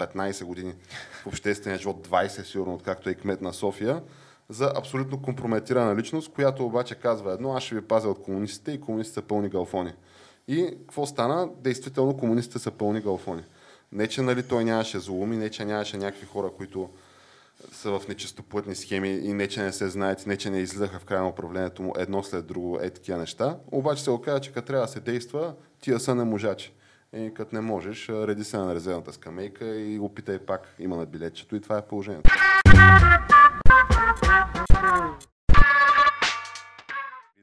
15 години в обществения живот, 20 сигурно, откакто е кмет на София, за абсолютно компрометирана личност, която обаче казва едно, аз ще ви пазя от комунистите и комунистите са пълни галфони. И какво стана? Действително комунистите са пълни галфони. Не, че нали, той нямаше злоуми, не, че нямаше някакви хора, които са в нечистоплътни схеми и не, че не се знаят, не, че не излизаха в края на управлението му едно след друго е такива неща. Обаче се оказа, че като трябва да се действа, тия са не можачи. И като не можеш, реди се на резервната скамейка и опитай пак. Има на билетчето и това е положението.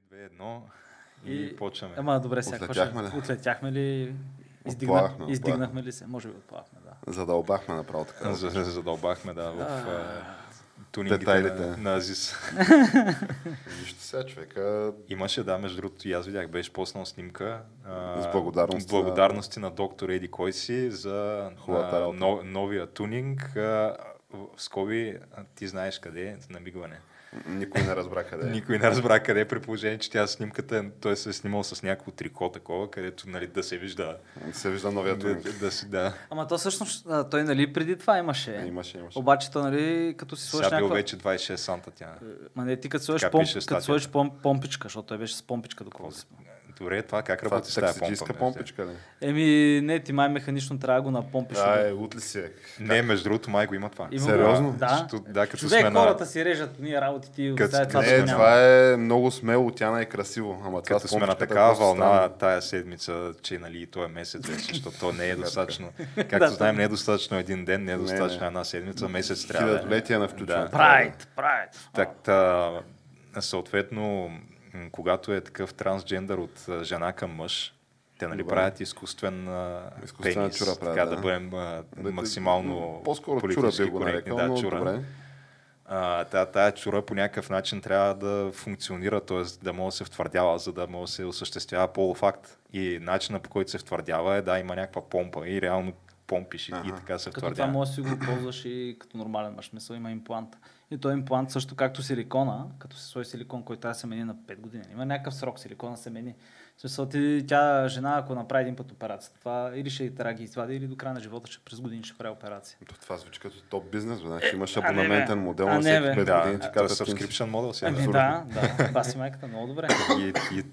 Две едно и, и почваме. Ама добре, сега Отлетяхме ли? Отлетяхме ли? Издигна... Отплавахме, Издигнахме ли се? Може би отплавахме, да. Задълбахме направо така. За- за- Задълбахме, да, в а, тунингите Детайлите. на, на Азис. Вижте сега, човека Имаше, да, между другото, и аз видях, беше поснал снимка. А, С благодарности благодарности на доктор Еди кой си за а, но, новия тунинг. А, в скоби, а, ти знаеш къде е, намигване. Никой не разбра къде е. Никой не разбра къде е, при положение, че тя снимката, е- той се е снимал с някакво трико такова, където нали, да се вижда. Се вижда новия Да, турник. да, да, си- да. Ама то всъщност, той нали преди това имаше. Имаше, имаше. Обаче то нали, като си сложиш Сега бил някаква... вече 26 санта тя. Ма не, ти като сложиш, Така пом... пише като статията. сложиш пом... помпичка, защото той беше с помпичка, доколко си. Добре, това как Това работи с тази помпа? помпичка ли? Еми, не, ти май механично трябва да го напомпиш. Да, е, утли си е. Не, между другото, май го има това. Има Сериозно? Да. Защото, да, като Човек, сме на... хората си режат ние работи, ти Като- това Не, няма. това е много смело, тя не е красиво. Ама това Като сме на е такава вълна тая седмица, че нали, и този месец вече, защото то не е достатъчно. Както знаем, не е достатъчно един ден, не е Не, достатъчно не. една седмица, месец трябва е. Хилядолетия на включване. Прайд, прайд. Так, та, съответно, когато е такъв трансджендър от жена към мъж, те нали, Добре. правят изкуствен а, Изкуствена пенис, чура правят, така да, да. бъдем а, Бе, максимално По-скоро чура политически би го нарекал, Да, но чура. добре. А, тая, тая чура по някакъв начин трябва да функционира, т.е. да може да се втвърдява, за да може да се осъществява полов акт. И начинът по който се втвърдява е да има някаква помпа и реално помпиш и, и Ага. така се Като това втвърдява. може да си го ползваш и като нормален мъж. Смисъл има имплант. И този имплант също както силикона, като се сложи силикон, който трябва да се мени на 5 години. Има някакъв срок силикона се мени. В смисъл ти, тя жена, ако направи един път операцията, това или ще трябва да ги извади, или до края на живота ще през години ще прави операция. То Това звучи като топ бизнес, бе. Значи имаш не, бе. абонаментен модел на всеки бе. 5 Да, години. Ти то е казват, subscription модел сега. Ами да, да. Баси майката, много добре. И, и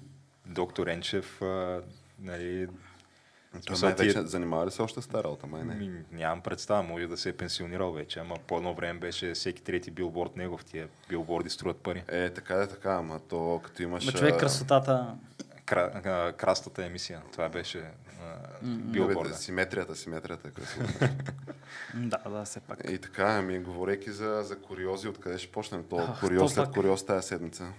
доктор Енчев, а, нали, Той Смисъл, най-вече тия- занимава ли се още с тази работа? Май не. нямам представа, може да се е пенсионирал вече, ама по едно време беше всеки трети билборд негов, тия билборди струват пари. Е, така е, така, ама то като имаш... Ма човек красотата. Кра, крастата емисия, това беше а, билборда. бе, Симетрията, симетрията е красиво. М, Да, да, все пак. И така, ами, говорейки за, за куриози, откъде ще почнем? То Ах, куриоз то след пак. куриоз тази седмица. Е,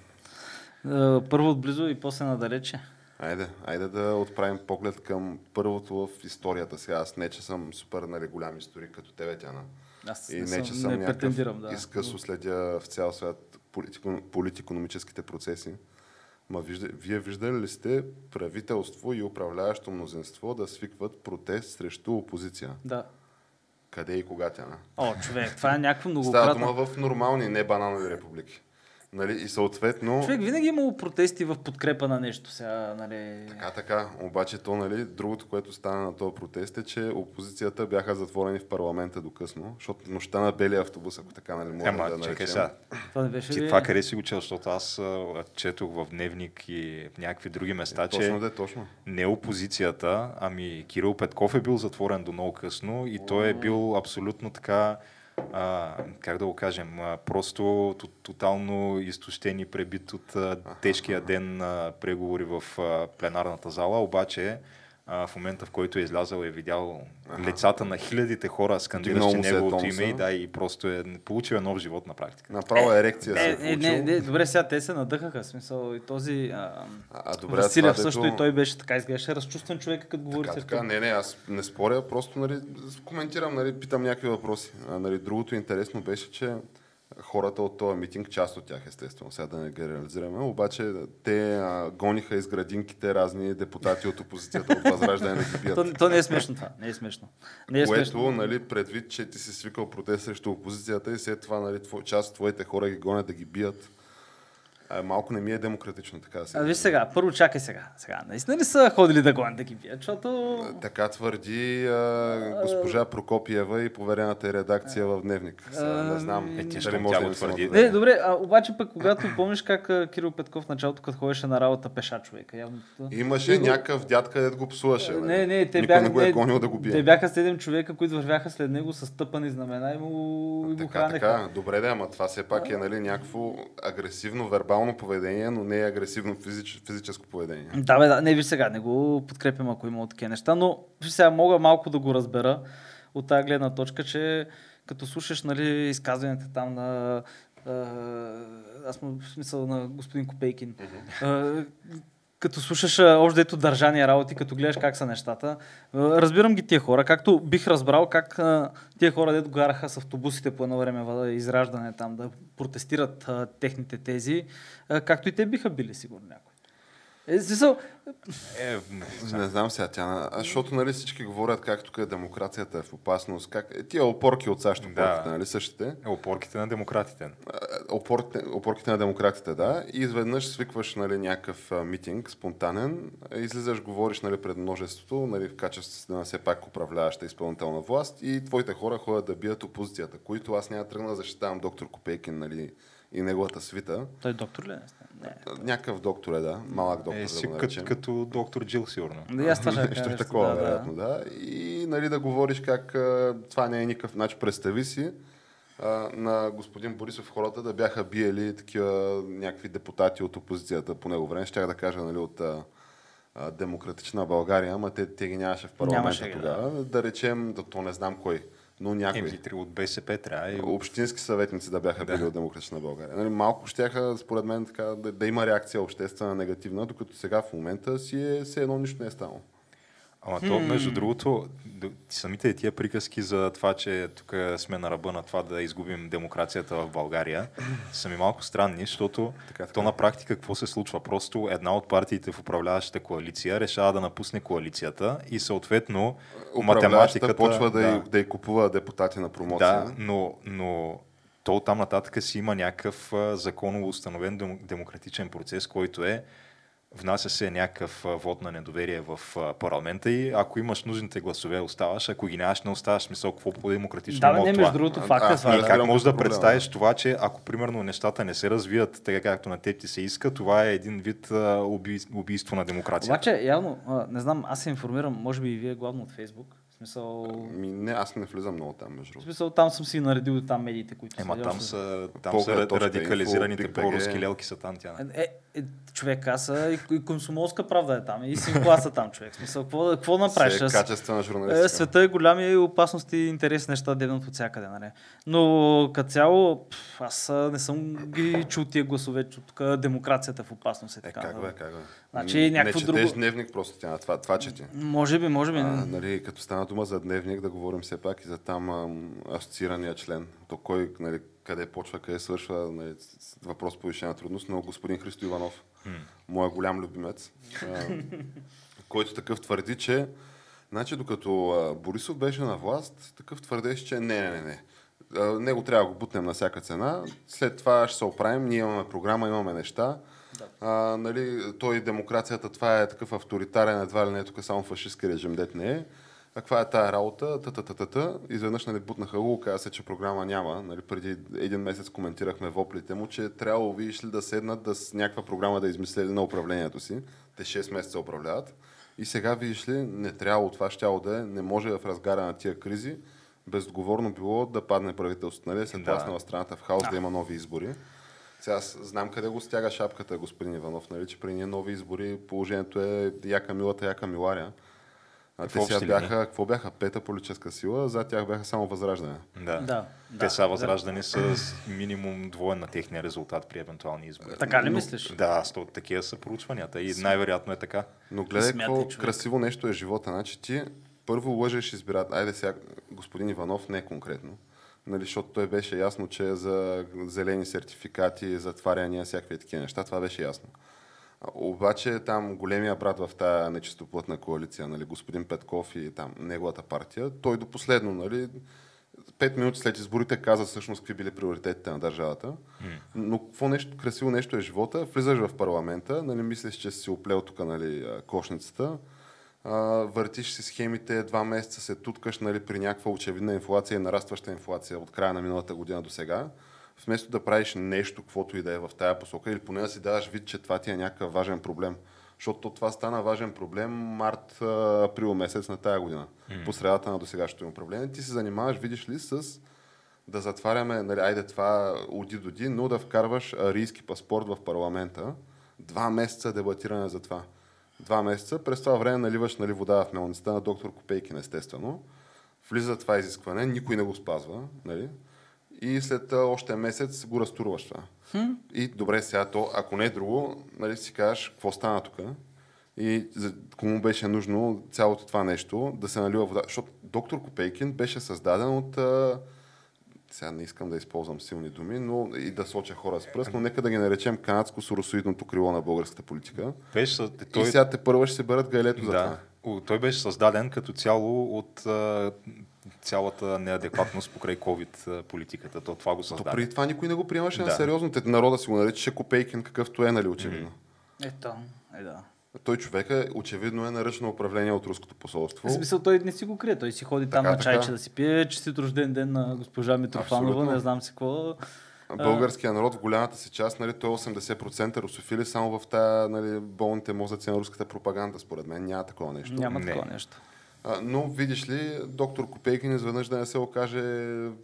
Първо отблизо и после надалече. Айде, айде да отправим поглед към първото в историята. Сега аз не, че съм супер нали, голям историк като тебе, Тяна. Аз И не, не, че съм, съм не някакъв да. изкъсо следя в цял свят политико, политикономическите процеси. Ма вижда, вие виждали ли сте правителство и управляващо мнозинство да свикват протест срещу опозиция? Да. Къде и кога, Тяна? О, човек, това е някакво Става многократно. дума в нормални, не бананови републики. Нали? И съответно... Човек, винаги е имало протести в подкрепа на нещо. Сега, нали... Така, така. Обаче то, нали, другото, което стана на този протест е, че опозицията бяха затворени в парламента до късно, защото нощта на белия автобус, ако така, нали, може Ема, да наречем. чакай сега. Това не беше Ти ли... това къде си го чел, защото аз а, четох в Дневник и в някакви други места, че Точно да е точно. не опозицията, ами Кирил Петков е бил затворен до много късно и той е бил абсолютно така, а, как да го кажем, а, просто тотално изтощен и пребит от а, тежкия ден на преговори в а, пленарната зала, обаче а, в момента, в който е излязъл е видял лицата на хилядите хора, скандиращи неговото име и, да, и просто е получил е нов живот на практика. Направо ерекция се Е, е е, не, не, добре, сега те се надъхаха. Смисъл, и този а, А, добре, Василев това, също дето- и той беше така, изглеждаше разчувствен човек, като говори Така, така, не, не, аз не споря, просто нали, коментирам, нали, питам някакви въпроси. А, нали, другото интересно беше, че хората от този митинг, част от тях естествено, сега да не генерализираме, обаче те а, гониха из градинките разни депутати от опозицията от Възраждане да ги бият. То, то не е смешно това. Не е смешно. Не е Което, смешно. нали, предвид, че ти си свикал протест срещу опозицията и след това нали, твой, част от твоите хора ги гонят да ги бият. А, малко не ми е демократично, така да се А, виж сега, първо чакай сега. сега. Наистина ли са ходили да гонят да ги бият? Защото... Така твърди а, госпожа Прокопиева и поверената редакция в Дневник. Сега, не знам. Е, тя дали щом може да твърди. отдаде. Не, добре, а обаче пък когато помниш как Кирил Петков в началото, като ходеше на работа, пеша човека. Явно... Имаше И го- някакъв дяд, където го псуваше. нали? Не, не, те бяха, не го е гонил да го бие. Те бяха седем човека, които вървяха след него с тъпани знамена и му, и го Така, хранеха. така, добре да, ама това все пак е нали, някакво агресивно вербално поведение, но не е агресивно физич, физическо поведение. Да, бе, да. Не, виж сега, не го подкрепям, ако има такива неща, но виж сега мога малко да го разбера от тази гледна точка, че като слушаш нали, изказванията там на аз му в смисъл на господин Копейкин, а, като слушаш още дето държания работи, като гледаш как са нещата, разбирам ги тия хора, както бих разбрал как тия хора, дето гараха с автобусите по едно време израждане там да протестират техните тези, както и те биха били сигурно някой. Е, в смисъл, Е, Не знам сега тя, защото нали, всички говорят как тук демокрацията е в опасност, как е, тия опорки от САЩ, Да. опорките, нали, същите. е, опорките на демократите. А, Опорките, опорките на демократите, да. И изведнъж свикваш нали, някакъв а, митинг, спонтанен, излизаш, говориш нали, пред множеството, нали, в качеството си на все пак управляваща изпълнителна власт и твоите хора ходят да бият опозицията, които аз няма тръгна да защитавам доктор Копейкин нали, и неговата свита. той доктор ли е? Не. Някакъв доктор е, да. Малък доктор, Е, да си го като, като доктор Джил, сигурно. Да, аз това Нещо е такова, да, да. вероятно, да. И нали, да говориш как това не е никакъв начин. Представи си на господин Борисов хората да бяха биели такива някакви депутати от опозицията по него време. Щях да кажа нали, от а, демократична България, ама те, те ги нямаше в парламента Нямаше тогава. Да. речем, да, то не знам кой, но някой. Еми, три от БСП трябва и Общински съветници да бяха били от Демократична България. Нали, малко щяха, според мен, така, да, да има реакция обществена негативна, докато сега в момента си е все едно нищо не е станало. Ама то, между другото, самите тия приказки за това, че тук сме на ръба на това да изгубим демокрацията в България, са ми малко странни, защото Така, така. то на практика какво се случва? Просто една от партиите в управляващата коалиция решава да напусне коалицията и съответно математиката... почва да, да. да й купува депутати на промоция. Да, но, но то там нататък си има някакъв законово установен дем- демократичен процес, който е внася се някакъв вод на недоверие в парламента и ако имаш нужните гласове, оставаш, ако ги нямаш, не оставаш. Смисъл, какво по-демократично Да, не, това? между другото, А, факт е това. как можеш да е. представиш това, че ако примерно нещата не се развият така както на теб ти се иска, това е един вид а, уби, убийство на демокрацията. Обаче, явно, а, не знам, аз се информирам, може би и вие главно от Фейсбук. Смисъл, Ми, не, аз не влизам много там, между в другото. смисъл там съм си наредил там медиите, които Ема са. там са, там са радикализираните проруски BigBG. лелки са там тя. Е, е, човек, аз и, и комсомолска правда е там, и синкласа там, човек. Смисъл, какво, какво направиш? Е Аз- качествена Е, журналистика. света е голям и опасности и интересни неща дебнат от всякъде. Нали? Но като цяло, аз не съм ги чул тия гласове, че тук демокрацията е в опасност. И Е, така. как бе, как бе? Значи, М, някакво не четеш друго- дневник просто тя, това, това чети. Може би, може би. А, нали, като стана дума за дневник, да говорим все пак и за там ам, асоциирания член. То кой, нали, къде почва, къде свършва, нали, въпрос повишена трудност, но господин Христо Иванов, моя голям любимец, а, който такъв твърди, че значи, докато а, Борисов беше на власт, такъв твърдеше, че не, не, не, не. А, Него трябва да го бутнем на всяка цена. След това ще се оправим. Ние имаме програма, имаме неща. А, нали, той демокрацията, това е такъв авторитарен, едва ли не е тук само фашистски режим, дет не е. А каква е тая работа? Та, та, та, та, та. Изведнъж нали, бутнаха го, каза се, че програма няма. Нали, преди един месец коментирахме воплите му, че трябвало, видиш ли, да седнат да с някаква програма да измислят на управлението си. Те 6 месеца управляват. И сега, видиш ли, не трябвало това, щяло да е, не може в разгара на тия кризи, безотговорно било да падне правителството. Нали? След Да. това страната в хаос, да. да има нови избори. Сега аз знам къде го стяга шапката господин Иванов, нали, че при ние нови избори положението е яка милата, яка миларя. А те сега бяха, какво бяха? Пета политическа сила, за тях бяха само възраждане. Да. Да, Те да, са да. възраждани с минимум двоен на техния резултат при евентуални избори. Така ли мислиш? Да, сто, такива са проучванията и най-вероятно е така. Но гледай какво красиво нещо е живота. Значи ти първо лъжеш избират. Айде сега, господин Иванов не конкретно. Нали, защото той беше ясно, че е за зелени сертификати, затваряния, всякакви такива неща. Това беше ясно. Обаче там големия брат в тая нечистоплътна коалиция, нали, господин Петков и там неговата партия, той до последно, нали, пет минути след изборите каза всъщност какви били приоритетите на държавата. Но какво нещо, красиво нещо е живота. Влизаш в парламента, нали, мислиш, че си оплел тук нали, кошницата, а, въртиш си схемите, два месеца се туткаш нали, при някаква очевидна инфлация и нарастваща инфлация от края на миналата година до сега. Вместо да правиш нещо, каквото и да е в тая посока, или поне да си даваш вид, че това ти е някакъв важен проблем. Защото това стана важен проблем март, април месец на тая година, по средата на досегашното им управление. Ти се занимаваш, видиш ли, с да затваряме, нали, айде това уди доди, но да вкарваш арийски паспорт в парламента. Два месеца дебатиране за това. Два месеца. През това време наливаш нали, вода в мелницата на доктор Копейкин, естествено. Влиза това изискване, никой не го спазва. Нали? И след а, още месец го разтурваш това. И добре, сега то, ако не е друго, нали, си кажеш какво стана тук. И за, кому беше нужно цялото това нещо да се налива вода. Защото доктор Копейкин беше създаден от а, сега не искам да използвам силни думи, но и да соча хора с пръст, но нека да ги наречем канадско-соросоидното крило на българската политика. Беше, Той... И сега те първа ще се берат гайлето за да, това. О, той беше създаден като цяло от а, цялата неадекватност покрай COVID политиката. То това го То създаде. преди това никой не го приемаше на Да. сериозно. Те, народа си го наричаше Копейкин, какъвто е, нали, очевидно. Ето, е да. Той човека очевидно е наръчно управление от руското посолство. В смисъл, той не си го крие, той си ходи там Така, на чайче така. да си пие, честит рожден ден на госпожа Митрофанова, Абсолютно. не знам си какво. Българския народ в голямата си част, нали, той е 80% русофили само в тая нали, болните мозъци на руската пропаганда, според мен. Няма такова нещо. Няма Не. такова нещо. Но видиш ли, доктор Копейкин изведнъж да не се окаже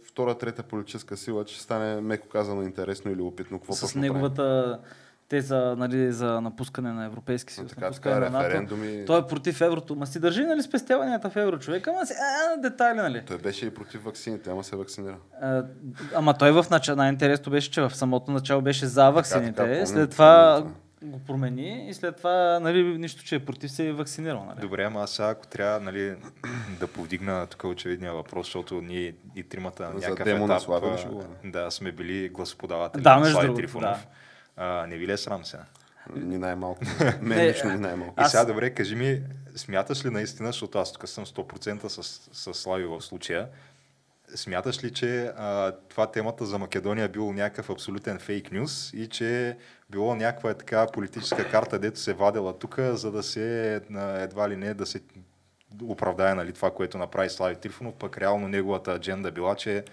втора, трета политическа сила, че стане меко казано интересно или опитно. Какво С точно прави. неговата теза нали, за напускане на Европейски съюз, така, така, на НАТО. референдуми. Той е против еврото. Ма си държи нали, спестяванията в евро, човек. Ама си, а, детайли, нали? Той беше и против ваксините, ама се вакцинира. А, ама той в начало, най-интересното беше, че в самото начало беше за ваксините, така, помня, след това помня го промени и след това, нали, нищо, че е против, се е вакцинирал. Нали? Добре, ама аз сега ако трябва нали, да повдигна тук очевидния въпрос, защото ние и тримата на За някакъв етап Слави да, сме били гласоподаватели Да, на Слави Трифонов. А, не ви ли е срам сега? Ни най-малко. Мен Не, лично ни най-малко. И Аз- сега добре, кажи ми, смяташ ли наистина, защото аз тук съм 100% с, с Слави в случая, смяташ ли, че а, това темата за Македония е било някакъв абсолютен фейк нюс и че било някаква така политическа карта, дето се вадела тук, за да се едва ли не да се оправдае нали, това, което направи Слави Трифонов, пък реално неговата адженда била, че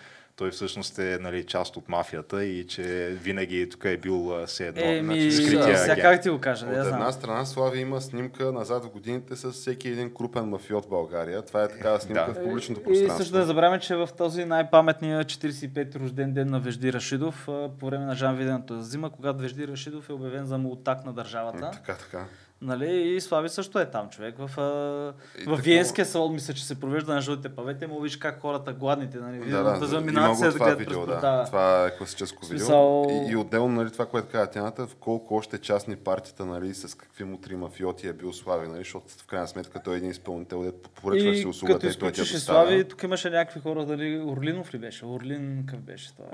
той всъщност е нали, част от мафията и че винаги тук е бил все едно Еми, значи, скрития сега как ти го кажа, От да една знам. страна Слави има снимка назад в годините с всеки един крупен мафиот в България. Това е такава снимка Да. в публичното И пространство. също да не забравяме, че в този най-паметния 45 рожден ден на Вежди Рашидов, по време на Жан Видената зима, когато Вежди Рашидов е обявен за мултак на държавата, Така, така. Нали, и Слави също е там човек. В, И в такова- Виенския салон мисля, че се провежда на жълтите павете, му виж как хората гладните, нали, Да, да, за има го това гледат видео, през да. да. Това е класическо видео. Смисъл- И, и отделно, нали, това, което каза Тяната, в колко още частни партията, нали, с какви мутри мафиоти е бил Слави, нали, защото в крайна сметка той е един изпълнител, дето поръчваш си услугата като я изключиш и. Слави, тук имаше някакви хора, дали Орлинов ли беше? Орлин, какъв беше това?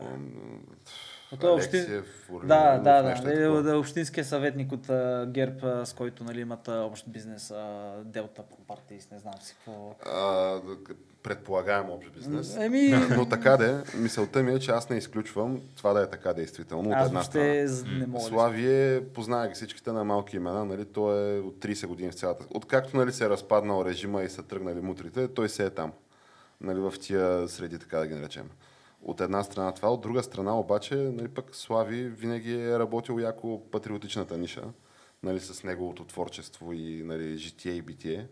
А той е Орлин, Да, да, да. е такова. да, общинския съветник от а, ГЕРБ, а, с който нали, имат а, общ бизнес, а, Делта Properties, не знам си какво. А, предполагаем общ бизнес. Еми, Но така де, мисълта ми е, че аз не изключвам това да е така действително. От аз една страна. въобще з- не мога да Славие, познава ги всичките на малки имена, нали? той е от 30 години в цялата. Откакто нали, се е разпаднал режима и са тръгнали мутрите, той се е там. Нали, в тия среди, така да ги наречем. От една страна това, от друга страна обаче, нали, пък Слави винаги е работил яко патриотичната ниша, нали, с неговото творчество и нали, житие и битие,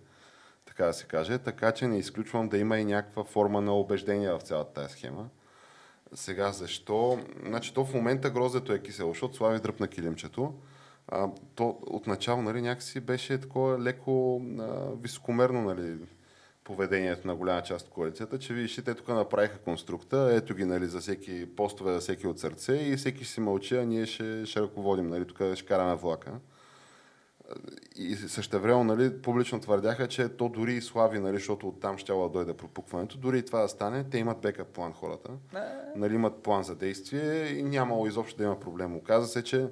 така да се каже. Така че не изключвам да има и някаква форма на убеждение в цялата тази схема. Сега защо? Значи то в момента гроздето е кисело, защото Слави дръпна килимчето. А, то отначало нали, някакси беше такова леко а, високомерно нали, поведението на голяма част от коалицията, че виж, те тук направиха конструкта, ето ги нали, за всеки постове, за всеки от сърце и всеки си мълчи, а ние ще, ще ръководим, нали, тук ще караме влака. И същевременно, нали, публично твърдяха, че то дори и слави, нали, защото оттам ще да дойде пропукването, дори и това да стане, те имат бекъп план хората. Нали, имат план за действие и нямало изобщо да има проблем. Оказва се, че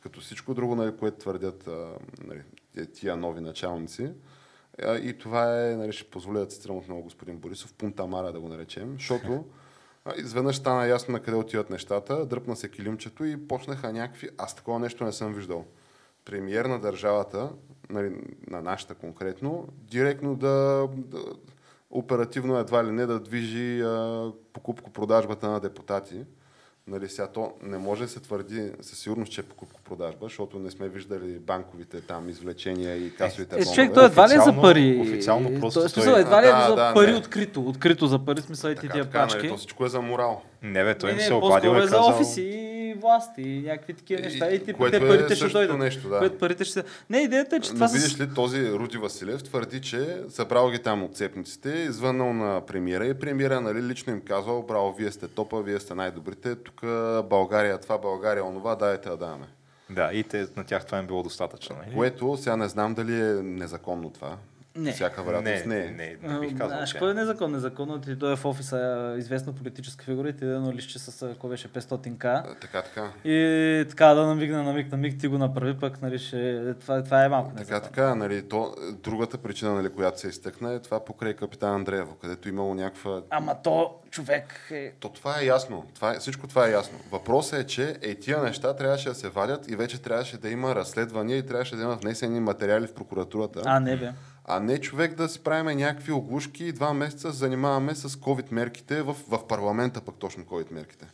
като всичко друго, нали, което твърдят нали, тия нови началници, и това е, нали, ще позволя да цитирам отново господин Борисов, пунтамара да го наречем, защото Изведнъж стана ясно на къде отиват нещата, дръпна се килимчето и почнаха някакви... Аз такова нещо не съм виждал. Премиер на държавата, нали, на нашата конкретно, директно да, да оперативно едва ли не да движи покупко-продажбата на депутати. Нали, сега то не може да се твърди със сигурност, че е покупко-продажба, защото не сме виждали банковите там извлечения и касовите Е, бонове. човек, той едва ли е за Официално- пари. официално просто Той, смисъл, едва ли е Да, за да, пари не. открито. Открито за пари, смисъл и Така, тия така, пачки. нали, то всичко е за морал. Не, бе, той Не, им не, се обадил по-скоро и е за казал... офиси и власти и някакви такива И- неща. И ти което те е парите ще дойдат. нещо, да. Което парите ще... Не, идеята е, че Но това видиш ли, този Руди Василев твърди, че събрал ги там от цепниците, извъннал на премиера и премиера нали, лично им казал, браво, вие сте топа, вие сте най-добрите, тук България това, България онова, дайте да даваме. Да, и те, на тях това им било достатъчно. нали? Което сега не знам дали е незаконно това. Не. Всяка вероятност не, не, е. не, не, бих казал, Знаеш, кой е незаконно? Незаконно ти той е в офиса, известна политическа фигура и ти да едно лище с, а, кой беше, 500к. А, Така, така. И така да намигне на миг на миг ти го направи, пък нали, ще... това, това е малко Така, незаконно. така, нали, то, другата причина, нали, която се изтъкна е това покрай капитан Андреево, където имало някаква Ама то човек е... То това е ясно. Това е, всичко това е ясно. Въпросът е, че е, тия неща трябваше да се вадят и вече трябваше да има разследвания и трябваше да има внесени материали в прокуратурата. А, не бе. А не човек да си правиме някакви оглушки и два месеца се занимаваме с COVID мерките в, в парламента, пък точно COVID мерките.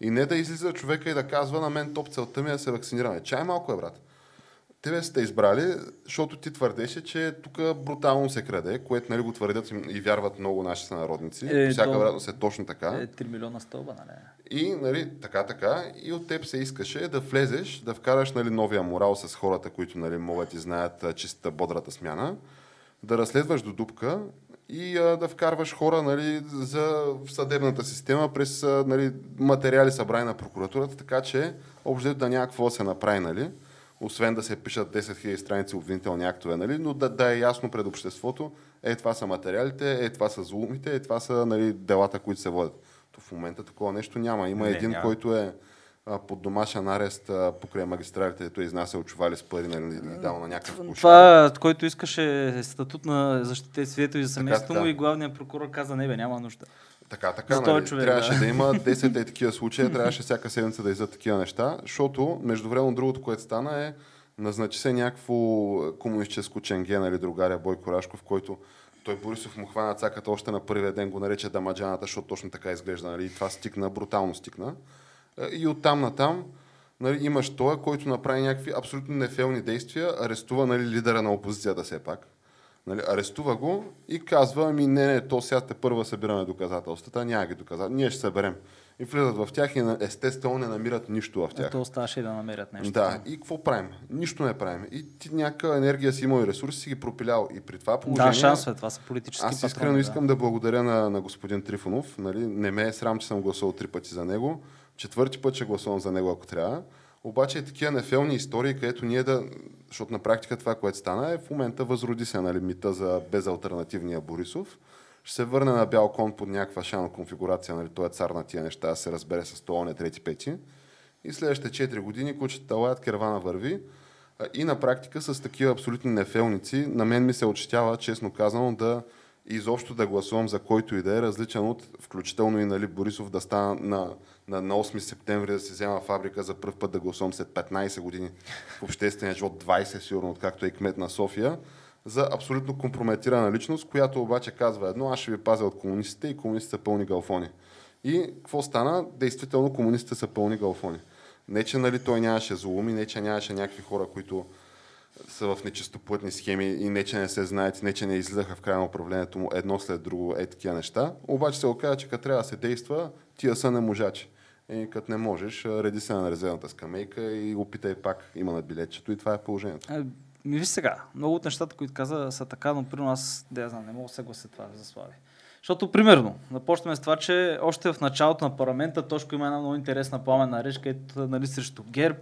И не да излиза човека и да казва на мен топ целта ми е да се вакцинираме. Чай малко е, брат. Тебе сте избрали, защото ти твърдеше, че тук брутално се краде, което нали, го твърдят и- вярват много наши сънародници. Е, всяка то- вероятност е точно така. Е, 3 милиона стълба, нали? И нали, така, така, и от теб се искаше да влезеш, да вкараш нали, новия морал с хората, които нали, могат и знаят чистата, бодрата смяна, да разследваш до дупка и а, да вкарваш хора нали, за в съдебната система през а, нали, материали събрани на прокуратурата, така че общо да няма какво да се направи, нали? освен да се пишат 10 000 страници обвинителни актове, нали? но да, да е ясно пред обществото, е това са материалите, е това са злоумите, е това са нали, делата, които се водят. То в момента такова нещо няма. Има Не, един, няма. който е под домашен арест покрай магистралите, той изнася чували с пари нали, и дал на някакъв куш. Това, който искаше статут на защитите свидетели за семейството му и главният прокурор каза, не бе, няма нужда. Така, така. Нали, човек, трябваше да. да. има 10 е такива случаи, трябваше всяка седмица да излизат такива неща, защото междувременно другото, което стана е назначи се някакво комунистическо ченге, нали, другаря Бойко Рашков, който той Борисов му хвана цаката още на първия ден, го нарече дамаджаната, защото точно така изглежда. Нали, и това стикна, брутално стикна. Е, И оттам натам нали, имаш той, който направи някакви абсолютно нефелни действия, арестува нали, лидера на опозицията все пак. Нали, арестува го и казва, ами не, не, то сега те първа събираме доказателствата, няма ги доказателства, ние ще съберем. И влизат в тях и естествено не намират нищо в тях. Ето оставаше да намерят нещо. Да, и какво правим? Нищо не правим. И ти някаква енергия си имал и ресурси си ги пропилял. И при това положение... да шансове, това са политически Аз искрено патрони, искам да. благодаря на, на господин Трифонов. Нали? Не ме е срам, че съм гласувал три пъти за него. Четвърти път ще гласувам за него, ако трябва. Обаче е такива нефелни истории, където ние да... Защото на практика това, което стана е в момента възроди се нали, мита за безалтернативния Борисов. Ще се върне на бял кон под някаква шана конфигурация, нали, той е цар на тия неща, да се разбере с това, не трети пети. И следващите 4 години кучета лаят, кервана върви. И на практика с такива абсолютни нефелници, на мен ми се очетява, честно казано, да изобщо да гласувам за който и да е различен от, включително и нали, Борисов да стана на, на, на 8 септември да си взема фабрика за първ път да гласувам след 15 години в обществения живот, 20 сигурно, откакто е кмет на София, за абсолютно компрометирана личност, която обаче казва едно, аз ще ви пазя от комунистите и комунистите са пълни галфони. И какво стана? Действително комунистите са пълни галфони. Не, че нали, той нямаше злоуми, не, че нямаше някакви хора, които са в нечистоплътни схеми и не, че не се знаят, не, че не излизаха в края на управлението му едно след друго, е такива неща. Обаче се оказа, че като трябва да се действа, тия са неможачи. И като не можеш, реди се на резервната скамейка и опитай пак, има на билетчето и това е положението. Е, Ми виж сега, много от нещата, които каза, са така, но при нас, да я знам, не мога да се глася това за Слави. Защото, примерно, започваме с това, че още в началото на парламента Тошко има една много интересна пламенна реч, където нали, срещу ГЕРБ,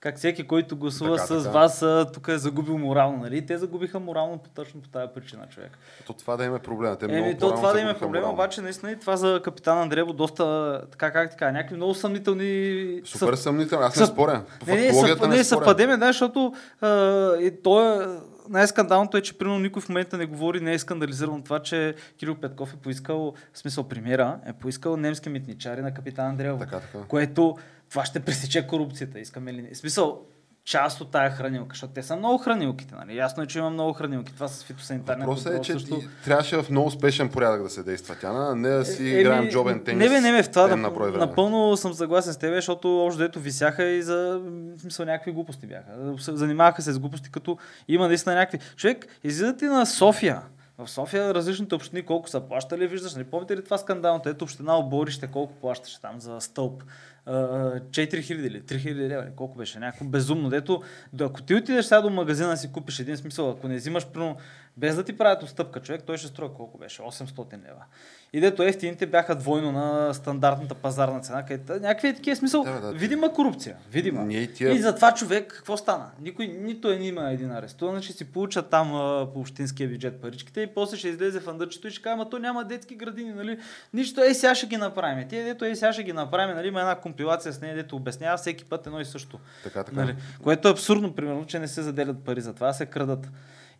как всеки, който гласува Така, с така. вас, тук е загубил морално. Нали? Те загубиха морално по точно по тази причина, човек. То това да има проблема. Те Еми, много то това да има губиха проблем, морално. обаче наистина и това за капитан Андреево доста, така как така, някакви много съмнителни... Супер съв- съмнително. Аз не съв- споря. По Не, не, съв... не, не споря. съвпадеме, да, защото а, и той е най-скандалното е, че примерно никой в момента не говори, не е скандализирано това, че Кирил Петков е поискал, в смисъл премиера, е поискал немски митничари на капитан Андреево. Така, така. Което това ще пресече корупцията, искаме ли не. В смисъл, част от тая хранилка, защото те са много хранилките, нали? Ясно е, че има много хранилки. Това с фитосанитарния Въпросът е, че също. ти, трябваше в много спешен порядък да се действа тя, не да си Е, играем еми, джобен тенис. Не бе, не бе, в това да, на брой време. напълно съм съгласен с теб, защото общо дето висяха и за смисъл някакви глупости бяха. Занимаваха се с глупости, като има наистина някакви. Човек, излизате на София. В София различните общини колко са плащали, виждаш, не помните ли това скандалното? Ето община Оборище колко плащаше там за стълб. А, 4000 или 3000 лева, колко беше, някакво безумно. Дето, ако ти отидеш сега до магазина си купиш един смисъл, ако не взимаш, примерно, без да ти правят отстъпка, човек, той ще струва колко беше, 800 лева. И дето ефтините бяха двойно на стандартната пазарна цена, където някакви е такива смисъл, Да, да, видима корупция, видима. Ние и тия- И за това човек, какво стана? Никой, нито е има един арестуван, ще си получат там по общинския бюджет паричките и после ще излезе в андърчето и ще каже, ама то няма детски градини, нали? Нищо, ей сега ще ги направим. Тие, дето ей сега ще ги направим, нали? Има една компилация с нея, дето обяснява всеки път едно и също. Така, така. Нали? Което е абсурдно, примерно, че не се заделят пари за това, а се крадат.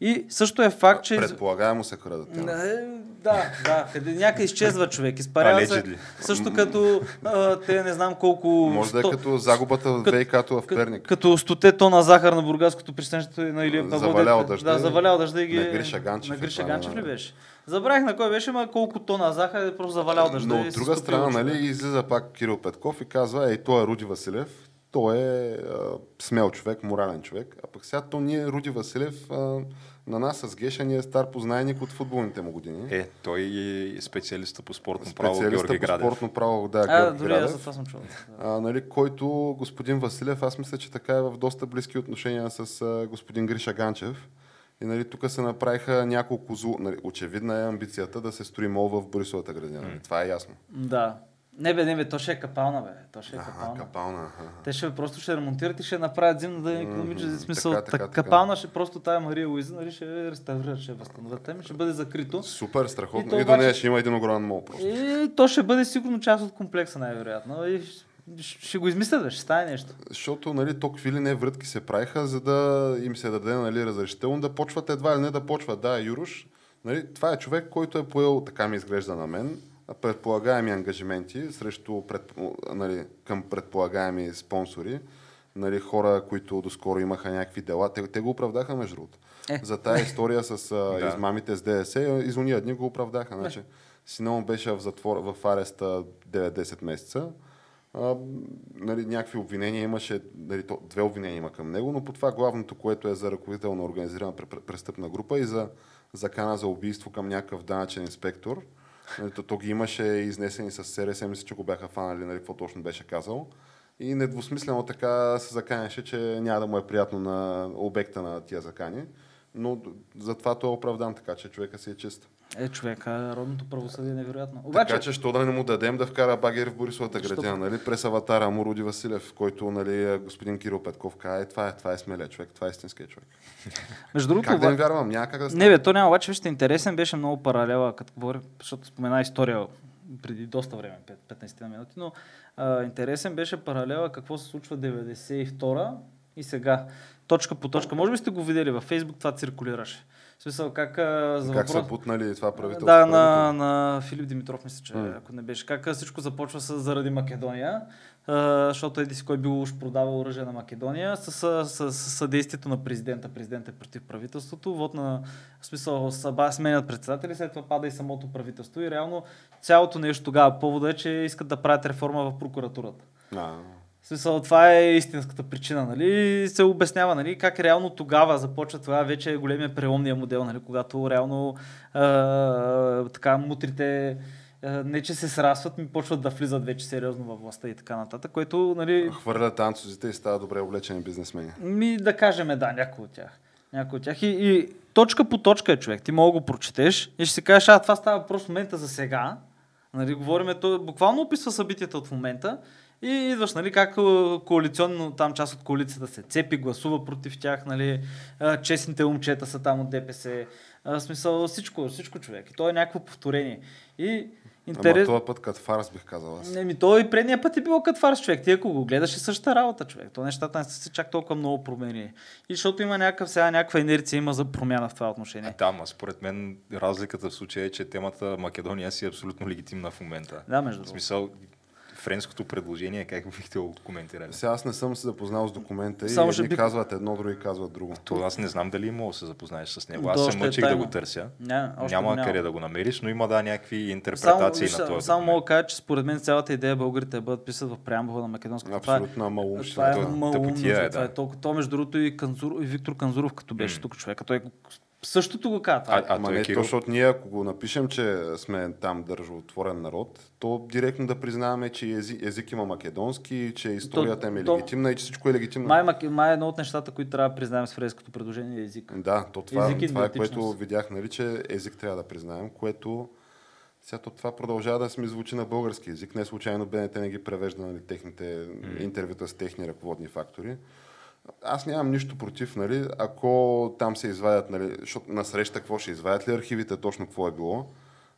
И също е факт, че... Предполагаемо се крадат. Не, да, да, къде някъде изчезва човек, изпарява се. Също като а, те не знам колко... Може да е като загубата в ВИК-то в Перник. Като 100 тона захар на бургаското пристанище на Илия Павлов. Завалял дъжда Да, и- завалял дъжда и ги... на Гриша Ганчев На е Гриша това, да, Ганчев ли беше? Забравих на кой беше, ма колко тона захар е просто завалял дъжда. Но от друга страна, нали, излиза пак Кирил Петков и казва, ей, той е Руди Василев, той е а, смел човек, морален човек. А пък сега то ние, Руди Василев, а, на нас с Геша ни е стар познайник от футболните му години. Е, той е специалиста по спортно право Специалиста Георги по Градев. спортно право, да, А, Георги дори аз Градев. за това съм. Да. а, нали, който господин Василев, аз мисля, че така е в доста близки отношения с а, господин Гриша Ганчев. И нали, тук се направиха няколко зло. Нали, очевидна е амбицията да се строи мол в Борисовата градина. Нали, това е ясно. Да. Не бе, не бе, то ще е капална, бе. То ще е Аха, капална. капална. аха. Те ще просто ще ремонтират и ще направят зимно да е економически смисъл. така, така, Така, капална ще просто тая Мария Луиза, нали, ще реставрират, ще възстановят. Ами ще бъде закрито. Супер, И страхотно. то И, до нея ще има един огромен мол просто. И то ще бъде сигурно част от комплекса, най-вероятно. И ще, го измислят, бе, ще стане нещо. Защото нали, то какви ли не врътки се правиха, за да им се даде нали, разрешително да почват едва ли не да почват. Да, Юруш, нали, това е човек, който е поел, така ми изглежда на мен, предполагаеми ангажименти срещу пред, нали, към предполагаеми спонсори, нали, хора, които доскоро имаха някакви дела. Те, те го оправдаха, между другото. Е. За тая история с а, Да. измамите с ДС, из уния дни го оправдаха. Значи, сина му беше в, затвор, в ареста 9-10 месеца. А, нали, някакви обвинения имаше, нали, то, две обвинения има към него, но по това главното, което е за ръководител на организирана пре- престъпна група и за закана за убийство към някакъв данъчен инспектор. Нали, то, то ги имаше изнесени с СРС, мисля, че го бяха фанали, нали, какво точно беше казал. И недвусмислено така се заканяше, че няма да му е приятно на обекта на тия закани. Но затова той е оправдан, така че човека си е чист. Е, човека, родното правосъдие е невероятно. Обаче... Така че, що да не му дадем да вкара багер в Борисовата градина, нали? През аватара му Руди Василев, който, нали, господин Кирил Петков каза, е, това е, това е смелия човек, това е истинския човек. между другото, Как да им вярвам? Няма как да стане. Не, бе, то няма, обаче вижте, интересен беше много паралела, като говоря, защото спомена история преди доста време, пет- 15 на минути, но а, интересен беше паралела какво се случва 92 и сега. Точка по точка. Може би сте го видели във Фейсбук, това циркулираше. В смисъл, как а, за Как са въпрос... бутнали това правителство? Да, на, на Филип Димитров, мисля, че М. ако не беше. Как всичко започва с, заради Македония, а, защото еди си кой бил уж продавал оръжие на Македония, с, с, с, с съдействието на президента. Президент е против правителството, вот на в смисъл съба сменят председатели, след това пада и самото правителство и реално цялото нещо тогава повода е, че искат да правят реформа в прокуратурата. А, В смисъл, това е истинската причина, нали? И се обяснява, нали? Как реално тогава започва това вече е големия преломния модел, нали? Когато реално а, така мутрите а, не че се срастват, ми почват да влизат вече сериозно във властта и така нататък, което, нали, хвърлят танцузите и стават добре облечени бизнесмени. ми да кажем да, някой от тях. Някой от тях. И, и точка по точка е човек. Ти мога да го прочетеш и ще си кажеш, а това става просто в момента за сега. Нали, говориме, то буквално описва събитията от момента и идваш, нали, как коалиционно там част от коалицията се цепи, гласува против тях, нали, честните момчета са там от ДПС. А, в смисъл всичко, всичко човек. И то е някакво повторение. И Интерес... Ама този път като фарс бих казал аз. Не, ми то и предния път е било като фарс, човек. Ти ако го гледаш е същата работа, човек. То нещата не са се чак толкова много променили. И защото има някакъв сега някаква инерция има за промяна в това отношение. А, да, ма според мен разликата в случая е, че темата Македония си е абсолютно легитимна в момента. Да, между В другото. смисъл, френското предложение, как бихте го коментирали? Сега аз не съм се запознал с документа и Само ще едни би- казват едно, други казват друго. То аз не знам дали мога да се запознаеш с него. Аз се е мъчих да тайна. го търся. Ня, още няма няма. къде да го намериш, но има да някакви Само, интерпретации виж, на този само мога да кажа, че според мен цялата идея българите да бъдат писат в преамбула на македонската. Това е- Абсолютно малумщина. Това е това. малумно, е, това да. е толкова. То, между другото, и, Канзур, и Виктор Канзуров, като беше тук човека, той същото го е. А, а Ама той не, е то, Кирил. защото ние ако го напишем, че сме там държавотворен народ, то директно да признаваме, че език, език има македонски, че историята им е то- легитимна и че всичко е легитимно. Май, май, май е едно от нещата, които трябва да признаем с френското предложение е език. Да, то това, Език това е което видях, нали, че език трябва да признаем, което сега то това продължава да ми звучи на български език. Не случайно БНТ не ги превежда нали, техните интервюта с техни ръководни фактори. Аз нямам нищо против, нали, ако там се извадят, нали, защото на среща какво ще извадят ли архивите, точно какво е било.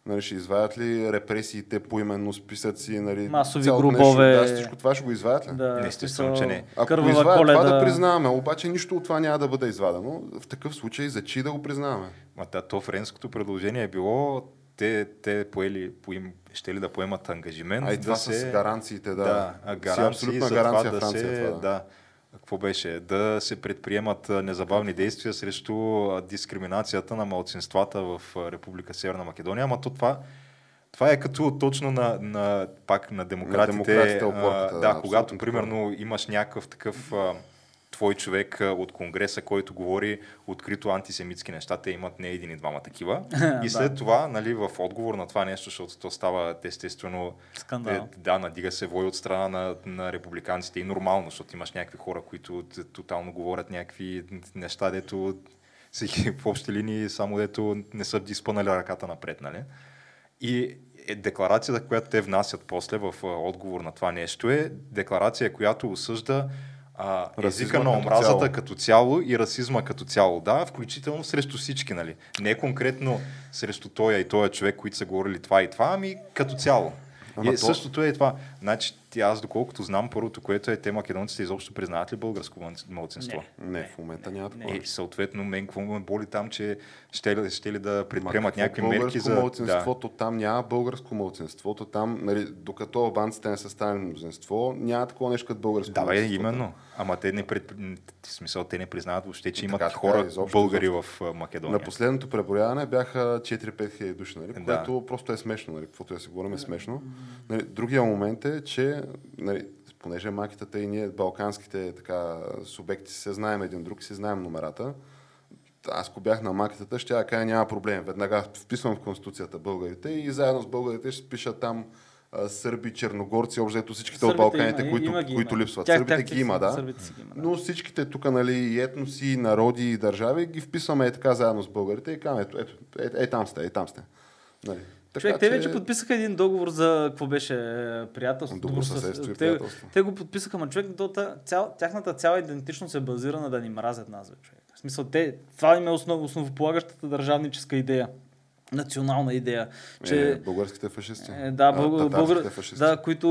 Нали, ще извадят ли репресиите поименно списъци, нали, Масови гробове. Нещо, да, всичко това ще го извадят ли? Да, Не, естествено, че не. Ако Кървава го извадят коледа. това да признаваме, обаче нищо от това няма да бъде извадено. В такъв случай за чи да го признаваме. Ма да, то френското предложение е било те, те поели, поим, ще ли да поемат ангажимент А и това да се... с гаранциите, да. да Си гаранции абсолютна за гаранция това да Франция. се, това, да. да, какво беше? Да се предприемат незабавни действия срещу дискриминацията на малцинствата в Република Северна Македония. Ама то това, това е като точно на, на пак на демократите. демократите а, опорката, да, да, когато примерно имаш някакъв такъв твой човек от Конгреса, който говори открито антисемитски неща, те имат не един и двама такива. И след това, нали, в отговор на това нещо, защото то става естествено Скандал. е, да, надига се вой от страна на, на републиканците и нормално, защото имаш някакви хора, които тотално говорят някакви неща, дето ги в общи линии, само дето не са диспанали ръката напред, нали? И е, декларацията, която те внасят после в отговор на това нещо е декларация, която осъжда а, езика на като омразата цяло. като цяло и расизма като цяло. Да, включително срещу всички, нали? Не конкретно срещу тоя и тоя човек, които са говорили това и това, ами като цяло. Ама и то- същото е това. Значи, ти- аз доколкото знам, първото, което е те македонците изобщо признават ли българско мълци- мълцинство? Не, в момента няма такова. И съответно, мен какво ме боли там, че ще ли, ще ли да предприемат какво някакви мерки за... мълцинството, там няма българско мълцинството, там, нали, докато албанците не са станали мнозинство, няма такова нещо като българско Да, бе, именно. Ама те не, пред... в смисъл, те не признават въобще, че имат Така, така, хора, изобщо, българи в а, Македония. На последното преброяване бяха 4-5 хиляди души, нали? Да. което просто е смешно, нали? каквото я си говорим е смешно. Нали, другия момент е, че нали, понеже макитата и ние, балканските така, субекти, се знаем един друг, си знаем номерата, аз ако бях на макетата, ще я кажа няма проблем. Веднага вписвам в Конституцията българите и заедно с българите ще пишат там сърби, черногорци, общо взето всичките от Сърбите Балканите, има, които, има които има. липсват. Тях- Сърбите тях ги има, да. сърбите си ги има, да. Но всичките тук, нали, и етноси, и народи и държави ги вписваме е така заедно с българите и казваме, ето, ето, е, е, там сте, е, там сте. Нали. Човек, те вече подписаха един договор за какво беше е, приятелство. Добро съседство и те, приятелство. те го подписаха, ма човек, то, та- цял, тяхната цяла идентичност е базирана да ни мразят нас, бе, човек. В смисъл, те, това им е основ, основополагащата държавническа идея. Национална идея. Че, Е, българските фашисти. Е, да, А, татарските българ... фашисти. да, които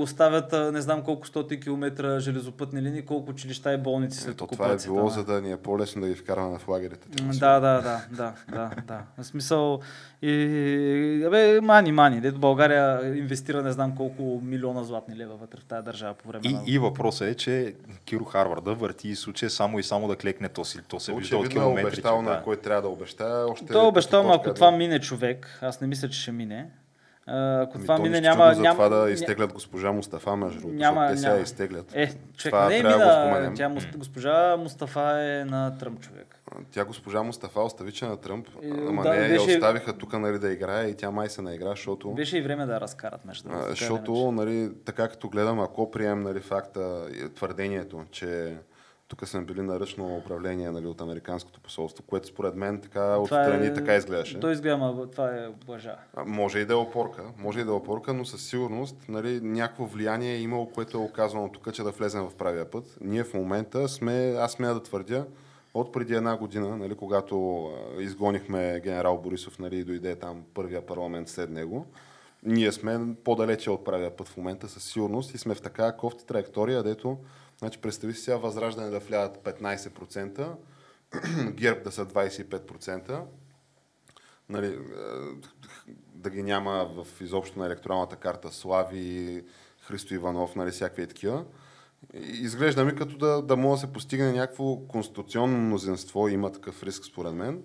оставят не знам колко стоти километра железопътни линии, колко училища и болници след Ето, това е било, да. за да ни е по-лесно да ги вкарваме в лагерите. Да, да, да, да, да, да. В смисъл, и, абе, мани, мани. Дето България инвестира не знам колко милиона златни лева вътре в тази държава по време И, на... и въпросът е, че Киро Харварда върти и случай само и само да клекне то си. То се вижда от е километри. обещал че, на да. кой трябва да обещая. Още Той е обещал, ако точка това да- мине човек, аз не мисля, че ще мине. Ако Ами това то мине, няма... чудно няма за това да изтеглят госпожа Мустафа, между другото, Няма- защото те сега изтеглят. Е, човек, Това не го мина. Тя, госпожа Мустафа е на Тръмп човек. Тя госпожа Мустафа остави, че на Тръмп, Е, ама да, не, беше- я оставиха тук нали, да играе и тя май се наигра, защото... Беше и време да разкарат, между другото. или Защото, нали, така като гледам, ако приемем нали, факта, твърдението, че тук сме били на ръчно управление нали, от Американското посолство, което според мен така отстрани така изглеждаше. Той изгледа, ама това е лъжа. А, Може и да е опорка, може и да е опорка, но със сигурност нали, някакво влияние е имало, което е оказано тук, че да влезем в правия път. Ние в момента сме, аз смея да твърдя, от преди една година, нали, когато изгонихме генерал Борисов нали, и дойде там първия парламент след него, ние сме по-далече от правия път в момента със сигурност и сме в такава кофти траектория, дето, значи представи си сега възраждане да влядат 15%, ГЕРБ да са 25%, нали, е, да ги няма в изобщо на електоралната карта Слави, Христо Иванов, нали, всякакви такива. Изглежда ми като да, да може да се постигне някакво конституционно мнозинство, има такъв риск според мен,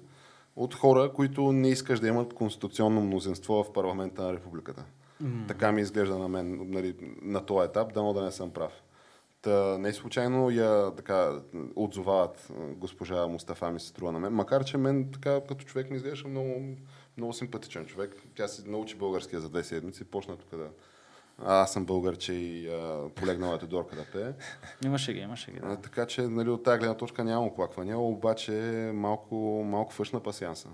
от хора, които не искаш да имат конституционно мнозинство в парламента на републиката. Mm. Така ми изглежда на мен нали, на този етап, дано да не съм прав. Та, не случайно я така отзовават госпожа Мустафа ми се струва на мен, макар че мен така като човек ми изглежда много, много симпатичен човек. Тя си научи българския за две седмици, почна тук да, аз съм българче и а, полегнала е Тодорка да пее. Имаше ги, имаше ги. Да. А, така че нали, от тази гледна точка няма оплаквания, обаче малко, малко фъшна пасианса.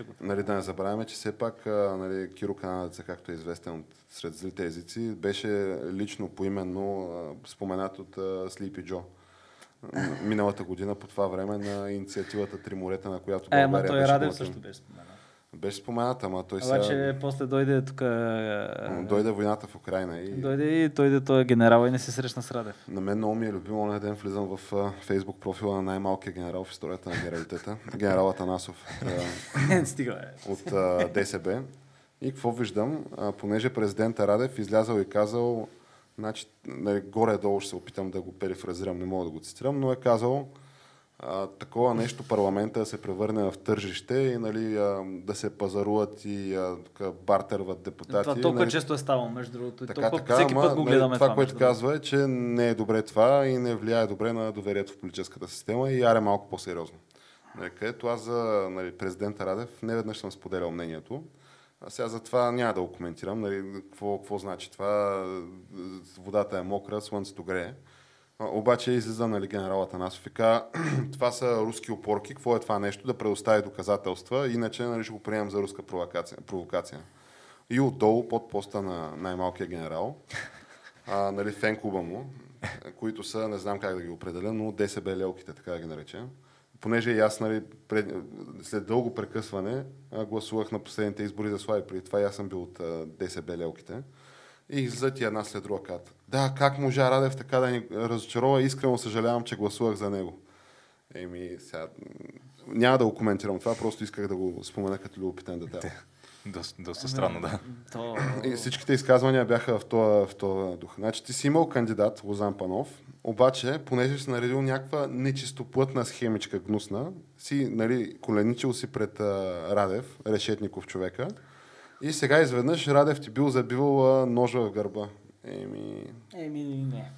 Го. Нали, да не забравяме, че все пак нали, Киро Канадеца, както е известен от сред злите езици, беше лично поименно споменат от Sleepy Joe миналата година по това време на инициативата Три морета, на която Е, България той беше Радев също беше споменал. Беше споменат, ама той сега... Обаче после дойде тук... Дойде войната в Украина и Дойде и дойде той е генерал и не се срещна с Радев. на мен много ми е любимо на ден влизам в фейсбук профила на най-малкия генерал в историята на генералитета, генерал Атанасов Стига, от ДСБ. И какво виждам? Понеже президента Радев излязал и казал, значи, нали, горе-долу ще се опитам да го перифразирам, не мога да го цитирам, но е казал а, такова нещо парламента да се превърне в тържище и нали, а, да се пазаруват и а, така, бартерват депутати. Това толкова нали, често е ставало, между другото. Така, толкова, така, всеки ама, път го нали, гледаме това, това. което казва е, че не е добре това и не влияе добре на доверието в политическата система и аре малко по-сериозно. Нали, където аз за нали, президента Радев не веднъж съм споделял мнението. А сега за това няма да го коментирам. Нали, какво, какво значи това? Водата е мокра, слънцето грее. Обаче излиза нали, генерал Атанасов и това са руски опорки, какво е това нещо, да предостави доказателства, иначе нали, ще го приемам за руска провокация. провокация. И отдолу, под поста на най-малкия генерал, а, нали, фен клуба му, които са, не знам как да ги определя, но ДСБ лелките, така да ги наречем. Понеже и аз, нали, пред, след дълго прекъсване, гласувах на последните избори за Слави, преди това и аз съм бил от а, ДСБ лелките. И излизат и една след друга казват, да, как можа Радев така да ни разочарова, искрено съжалявам, че гласувах за него. Еми, сега, няма да го коментирам това, просто исках да го спомена като любопитен детайл. Доста, доста странно, да. То... И всичките изказвания бяха в този, в този дух. Значи ти си имал кандидат, Лозан Панов, обаче, понеже си наредил някаква нечистоплътна схемичка гнусна, си нали, коленичил си пред а, Радев, решетников човека, и сега изведнъж Радев ти бил забил а, ножа в гърба. Еми, Еми, не.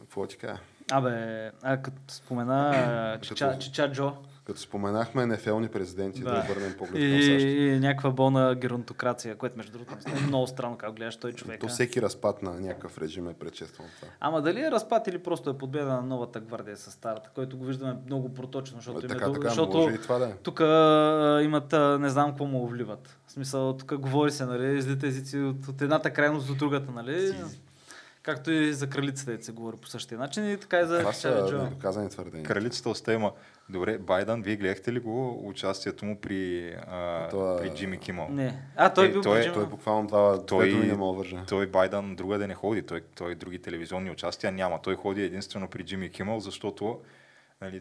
какво ти кажа? Абе, а като спомена Чича, Чича Джо Като споменахме нефелни президенти, да, Да. обърнем поглед и, към САЩ. и някаква болна геронтокрация, което между другото е много странно как гледаш той човек. То всеки разпад на някакъв режим е предшестван от това. Ама дали е разпад или просто е победа на новата гвардия с старата, който го виждаме много проточно, защото, им е така, дол- така, защото и това да е. тук имат не знам какво му вливат. Смисъл, тук говори се, нали, излите езици от, от едната крайност до другата, нали? Както и за кралицата, се говори по същия начин, и така и за Това са твърдения. Кралицата остема. Добре, Байден, вие гледахте ли го участието му при, а, Това- при Джимми Кимъл? Не. А, той Е, бил той е- по Той Джима. буквално два, Той- не мога вържа. Той Байден друга да не ходи, той, той други телевизионни участия няма. Той ходи единствено при Джимми Кимъл, защото нали,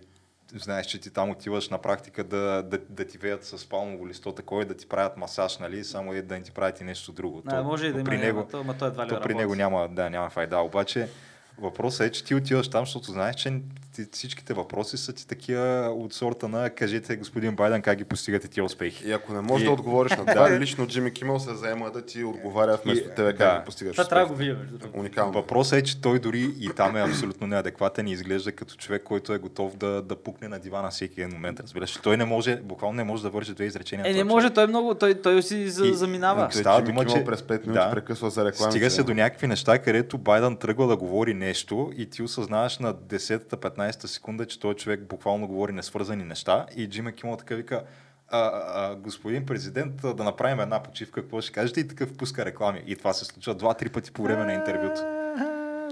знаеш, че ти там отиваш на практика да, да, да ти веят с палмово листо такова, да ти правят масаж, нали, само и да не ти правят и нещо друго. А, може и да има, при него, то- ама той едва ли то при него няма, да, няма файда. Обаче въпросът е, че ти отиваш там, защото знаеш, че ти, всичките въпроси са ти такива от сорта на кажете господин Байден как ги постигате тия успехи. И ако не можеш И- да отговориш на това, лично Джимми Кимъл се заема да ти отговаря вместо И- тебе как да. да постигаш. Това трябва да го видя. Уникално. Въпросът е, че той дори и там е абсолютно неадекватен и изглежда като човек, който е готов да, да пукне на дивана всеки един момент. Разбираш, той не може, буквално не може да върши две изречения. Е, не може, той много, той, той си И- заминава. Той Става Джимми дума, че- през 5 минути да. прекъсва за реклами. Стига се до някакви неща, където Байден тръгва да говори нещо и ти осъзнаваш на 10-та, 15-та секунда, че този човек буквално говори несвързани неща и Джима Кимъл така вика а, а, господин президент, да направим една почивка, какво ще кажете? И такъв пуска реклами. И това се случва два-три пъти по време на интервюто.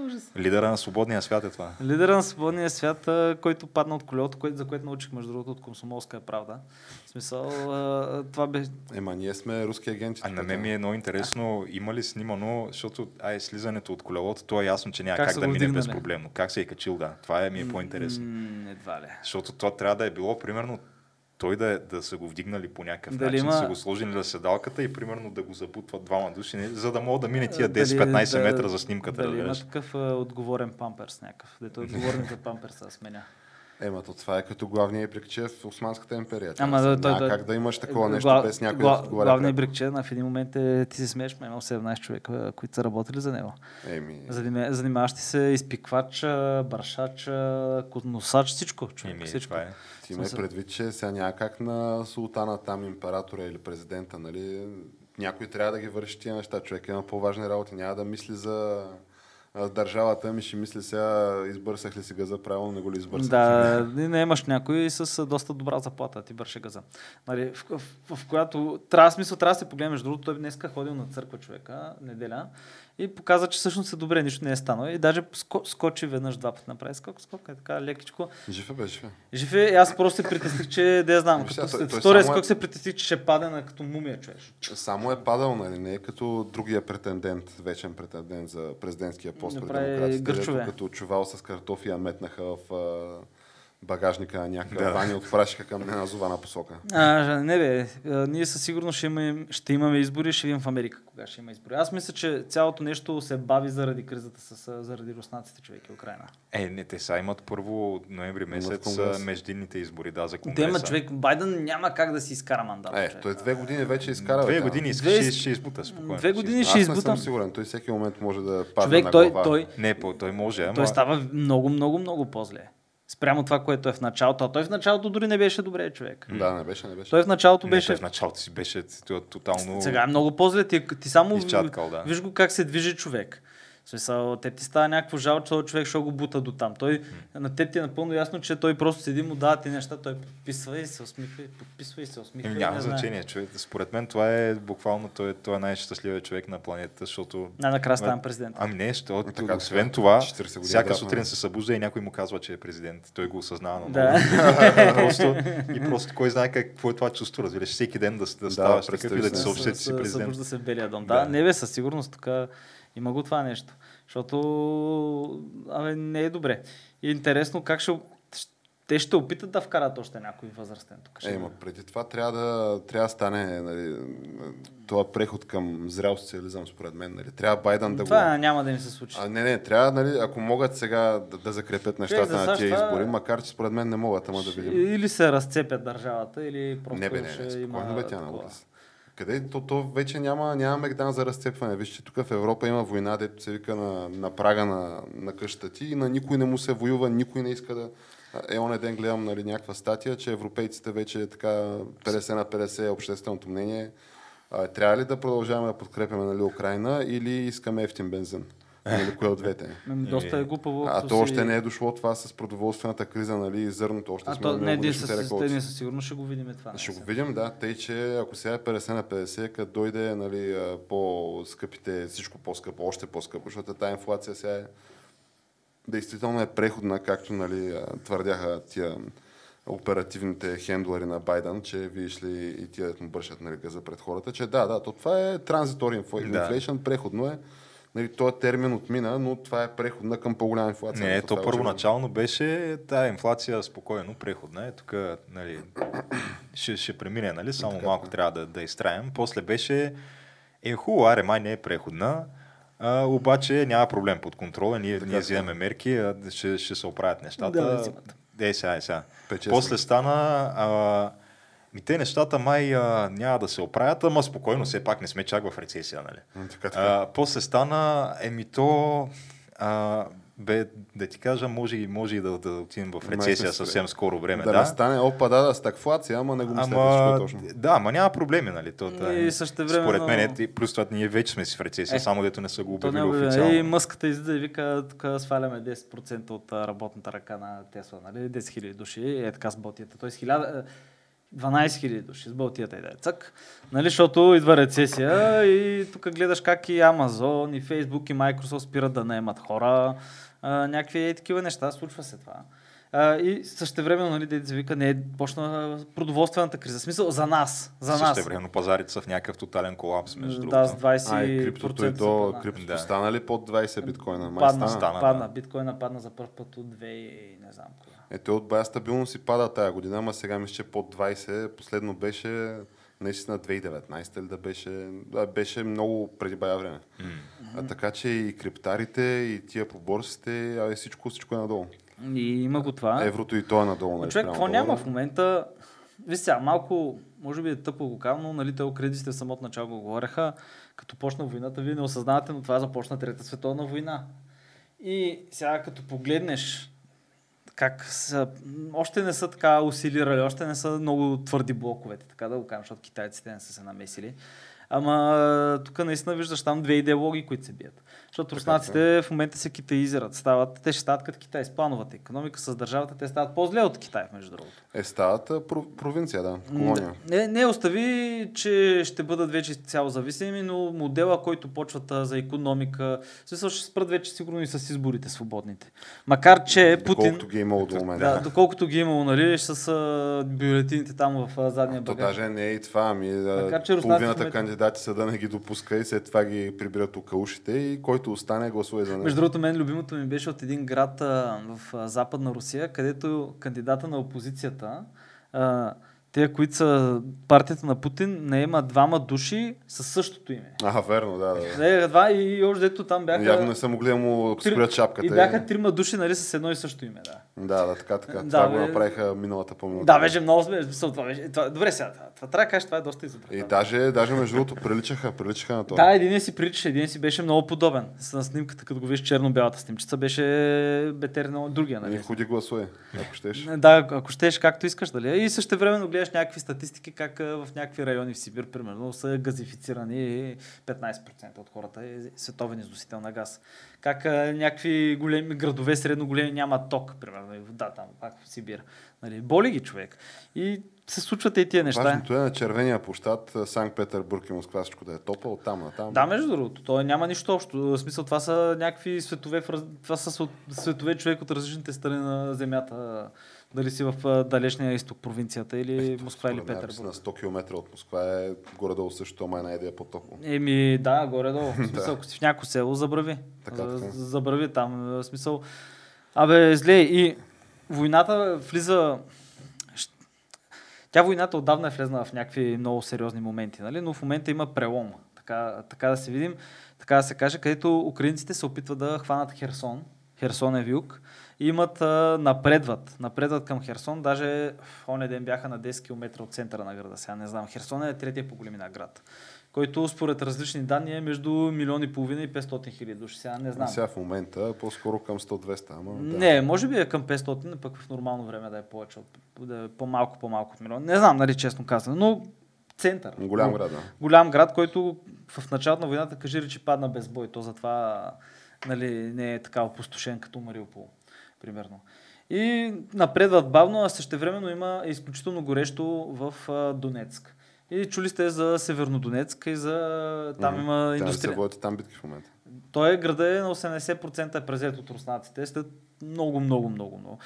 Ужас. Лидера на свободния свят е това. Лидера на свободния свят, който падна от колелото, което, за което научих, между другото, от комсомолска правда. В смисъл, това бе... Ема, ние сме руски агенти. А на мен ми е много интересно, има ли снимано, защото ай, слизането от колелото, то е ясно, че няма Как как, да мине безпроблемно. Как се е качил, да. Това е, ми е по-интересно. М, едва ли. Защото това трябва да е било, примерно, той да, е, да са го вдигнали по някакъв Дали начин, има- са го сложили на седалката и примерно да го забутват двама души, не, за да могат да мине тия Дали- 10-15 да- метра за снимката, Дали има разбираш. такъв а, отговорен памперс някакъв, дето е отговорен за памперса сменя. Ема, то това е като главния иприкче в Османската империя. Ама да, той- той- как да имаш такова нещо Гла- без някой гла- да ти отговаря. Главният брикче, в един момент е, ти се смееш, ма имал 17 човека, които са работили за него. Еми, Занима- Занимаващи се изпиквач, а, носач, всичко. Човек, Еми, всичко. това е. ти ме предвид, че сега няма как на султана там, императора или президента, нали? Някой трябва да ги върши тия неща. Човек има по-важни работи. Няма да мисли за държавата, ми ще мисли сега, избърсах ли си газа правилно, не го ли избърсах. Да, не, не имаш някой с доста добра заплата, ти бърше газа. Нали, в, в, в, в, която трябва смисъл, трябва да се погледнеш. Другото, той днеска ходил на църква човека, неделя, и показа, че всъщност е добре, нищо не е станало. И даже ско, скочи веднъж два пъти направи скок, скок, е така лекичко. Жив е, бе, жив е. Жив е, аз просто се притесних, че, да я знам, Виж като той- той втория е- скок се притесних, че ще паде на като мумия човек. Само е падал, нали? Не е като другия претендент, вечен претендент за президентския пост пред демократите, като чувал с картофи я метнаха в багажника на някакъв Да. вани, отпрашиха към неназована посока. А, не бе, а, ние със сигурност ще имаме, ще имаме избори, ще видим в Америка кога ще има избори. Аз мисля, че цялото нещо се бави заради кризата с, заради руснаците човек и Украина. Е, не, те са имат първо ноември месец междинните избори, да, за Те конгреса. има човек, Байден няма как да си изкара мандат. Е, човек. той две години вече изкара. Две години Две- ще, ще избута спокойно. Две ще години избута. ще Аз не съм сигурен. Той всеки момент може да падне Човек, на той, глава. той, Не, по, той може, ама... той става много, много, много по-зле. Спрямо това, което е в началото. А той в началото дори не беше добре човек. Да, не беше, не беше. Той в началото Не, беше... той в началото си беше т- тотално... Сега е много по-зле. Ти, ти само Изчаткал, да. виж го как се движи човек. В смисъл, те ти става някакво жал, че този човек ще го бута до там. Той, на теб ти е напълно ясно, че той просто седи, му дава ти неща, той подписва и се усмихва, и подписва и се усмихва. Еми, няма значение. Човек. Според мен това е буквално той, е- той е най-щастливият човек на планетата, защото... Най-накрая ставам президент. Ами не, защото Така, освен така, това, 40 години всяка обратно, сутрин се събужда и някой му казва, че е президент. Той го осъзнава на Да. просто, и просто кой знае как, какво е това чувство, разбираш, всеки ден да, да ставаш такъв и да ти си. съобщи, че си президент. Събужда се в Белия дом. Да. Да, не бе, със сигурност тук има го това нещо. Защото абе, не е добре. И интересно как ще... Те ще опитат да вкарат още някой възрастен тук. Ще Е, има. ма преди това трябва да, трябва да стане нали, това преход към зрял социализъм, според мен. Нали. Трябва Байден да това го... няма да им се случи. А, не, не, трябва, нали, ако могат сега да, да закрепят нещата за на тия това- избори, макар че според мен не могат, ама да видим. Или се разцепят държавата, или просто Не бе, не, ще не, има спокойно бе, тя такова. Къде? То, то вече няма, няма мегдан за разцепване. Виж, че тук в Европа има война, дето се вика на, на прага на, на къщата ти и на никой не му се воюва, никой не иска да... Е, оня ден гледам нали, някаква статия, че европейците вече така 50 на 50 е общественото мнение. А, трябва ли да продължаваме да подкрепяме нали, Украина или искаме ефтин бензин? Нали, кое от двете? Ами, Доста е глупаво. А то още не е дошло това с продоволствената криза, нали, и зърното. Още А сме то, на не, ние със, ние със сигурност ще го видим това. Ще го видим, да. Тъй, че ако сега е 50 на 50, като дойде нали, по-скъпите, всичко по-скъпо, още по-скъпо, защото тази инфлация сега е действително е преходна, както нали, твърдяха тия оперативните хендлери на Байден, че видиш ли и тия да му бършат нали, газа пред хората, че да, да, то това е транзитори инфлейшн, преходно е. Нали, този термин отмина, но това е преходна към по-голяма инфлация. Не, то първоначално беше тая инфлация спокойно, преходна е. Тук нали, ще, ще премине, нали? само Така, малко така. трябва да, да изтраем. После беше, е хубаво, аре, май не е преходна, а, обаче няма проблем под контрола, ние, ние взимаме мерки, а, ще, ще се оправят нещата. Да. Е, сега, е, сега. Пече После стана, а, ми те нещата май а, няма да се оправят, ама спокойно, все пак не сме чак в рецесия, нали? Така, така. А, после стана, еми то, а, бе, да ти кажа, може, и- може и да, да отидем в рецесия съвсем скоро време. да, Да, не стане, опа, да, да, стагфлация, ама не го мисля, Ама, е точно. да, ама няма проблеми, нали? То, И та- същевременно- Според мен, е, плюс това ние вече сме си в рецесия, Е, само дето не са го обявили няма, официално. и мъската излиза и вика, тук сваляме 10% от работната ръка на Тесла, нали? 10 000 души, е така с ботията. Тоест 1000, 12 000 души с Балтията и да е цък. Нали, защото идва рецесия и тук гледаш как и Amazon, и Facebook, и Microsoft спират да наемат хора. А, някакви е, такива неща, случва се това. А, и същевременно, нали, деца вика, не е почна продоволствената криза. В смисъл за нас. За нас. Също времено пазарите са в някакъв тотален колапс, между другото. Да, с 20%. А, и криптото и то, са криптото Да. стана ли под 20 биткоина? Май Падна, стана. стана, падна. да. Биткоина падна за първ път от 2 и не знам кога. Е, той от бая стабилно си пада тая година, ама сега мисля, че под 20. Последно беше наистина 2019 или да беше, да, беше много преди бая време. А, така че и криптарите, и тия по борсите, а всичко, всичко е надолу. И има го това. Еврото и то е надолу. Нали, човек, какво няма в момента? Виж сега, малко, може би е тъпо го казвам, но нали, те кредитите в самото начало го говореха, като почна войната, вие не осъзнавате, но това започна Трета световна война. И сега като погледнеш как са, още не са така усилирали, още не са много твърди блоковете, така да го кажем, защото китайците не са се намесили. Ама тук наистина виждаш там две идеологии, които се бият. Защото руснаците в момента се китаизират. Стават, те ще стават като Китай с плановата економика, с държавата, те стават по-зле от Китай, между другото. Е, стават про- провинция, да, колония. Не, не остави, че ще бъдат вече цяло зависими, но модела, който почват а, за економика, в смисъл ще спрат вече сигурно и с изборите свободните. Макар, че Путин, Колкото ги е имало до момента. да, доколкото ги е имало, нали, с а, бюлетините там в а, задния То багаж. даже не е и това, ами Макар, че половината момента- кандидати са да не ги допуска и след това ги прибират около ушите и който остане гласува за него. Между другото, мен любимото ми беше от един град а, в а, западна Русия, където кандидата на опозицията, а, те, които са партията на Путин, не има двама души със същото име. А, верно, да, да. Не, два и още дето там бяха... Явно не са могли да му спрят шапката. И бяха трима души, нали, с едно и също име, да. Да, да, така, така. Да, това го бе. направиха миналата по. Да, беше много смешно. Това беше... Това... Добре, сега, това, трябва да кажеш, това е доста И изобретателно. даже, даже между другото приличаха, приличаха на това. Да, един си приличаше, един си беше много подобен. С снимката, като го виж черно-бялата снимчица, беше бетер на другия, И нали? ходи гласуе, ако щеш. Да, ако щеш както искаш, дали? И също времено гледаш някакви статистики, как в някакви райони в Сибир, примерно, са газифицирани 15% от хората е световен износител на газ. Как някакви големи градове, средно големи, нямат ток, примерно, и вода там, пак в Сибир. Нали? Боли ги човек. И се случват и тия неща. Важното е на червения площад, Санкт Петербург и Москва, всичко да е топа, оттам на там. Да, между другото, то няма нищо общо. В смисъл, това са някакви светове, това са светове човек от различните страни на Земята. Дали си в далечния изток провинцията или Москва или Петербург. На 100 км от Москва е горе-долу също, ама една идея по-топло. Еми, да, горе-долу. В смисъл, ако си в някакво село, забрави. Така, така. Забрави там. В смисъл. Абе, зле. И войната влиза... Тя войната отдавна е влезна в някакви много сериозни моменти, нали? но в момента има прелом. Така, така да се видим, така да се каже, където украинците се опитват да хванат Херсон. Херсон е в юг. Имат, а, напредват. Напредват към Херсон. Даже в ден бяха на 10 км от центъра на града. Сега не знам. Херсон е третия по големина град който според различни данни е между милион и половина и 500 хиляди души. Сега не знам. Сега в момента по-скоро към 100-200, ама да. Не, може би е към 500, пък в нормално време да е повече, да е по-малко, по-малко от милион. Не знам, нали, честно казано, но център. Голям град, да. Голям град, който в началото на войната кажи речи падна без бой. То затова нали, не е така опустошен като Мариупол, примерно. И напредват бавно, а същевременно има изключително горещо в Донецк. И чули сте за Севернодонецк и за... Там Мгм. има Трябва да се индустрия. водят там битки в момента. Той е града е на 80% е презет от руснаците, след много, много, много, много,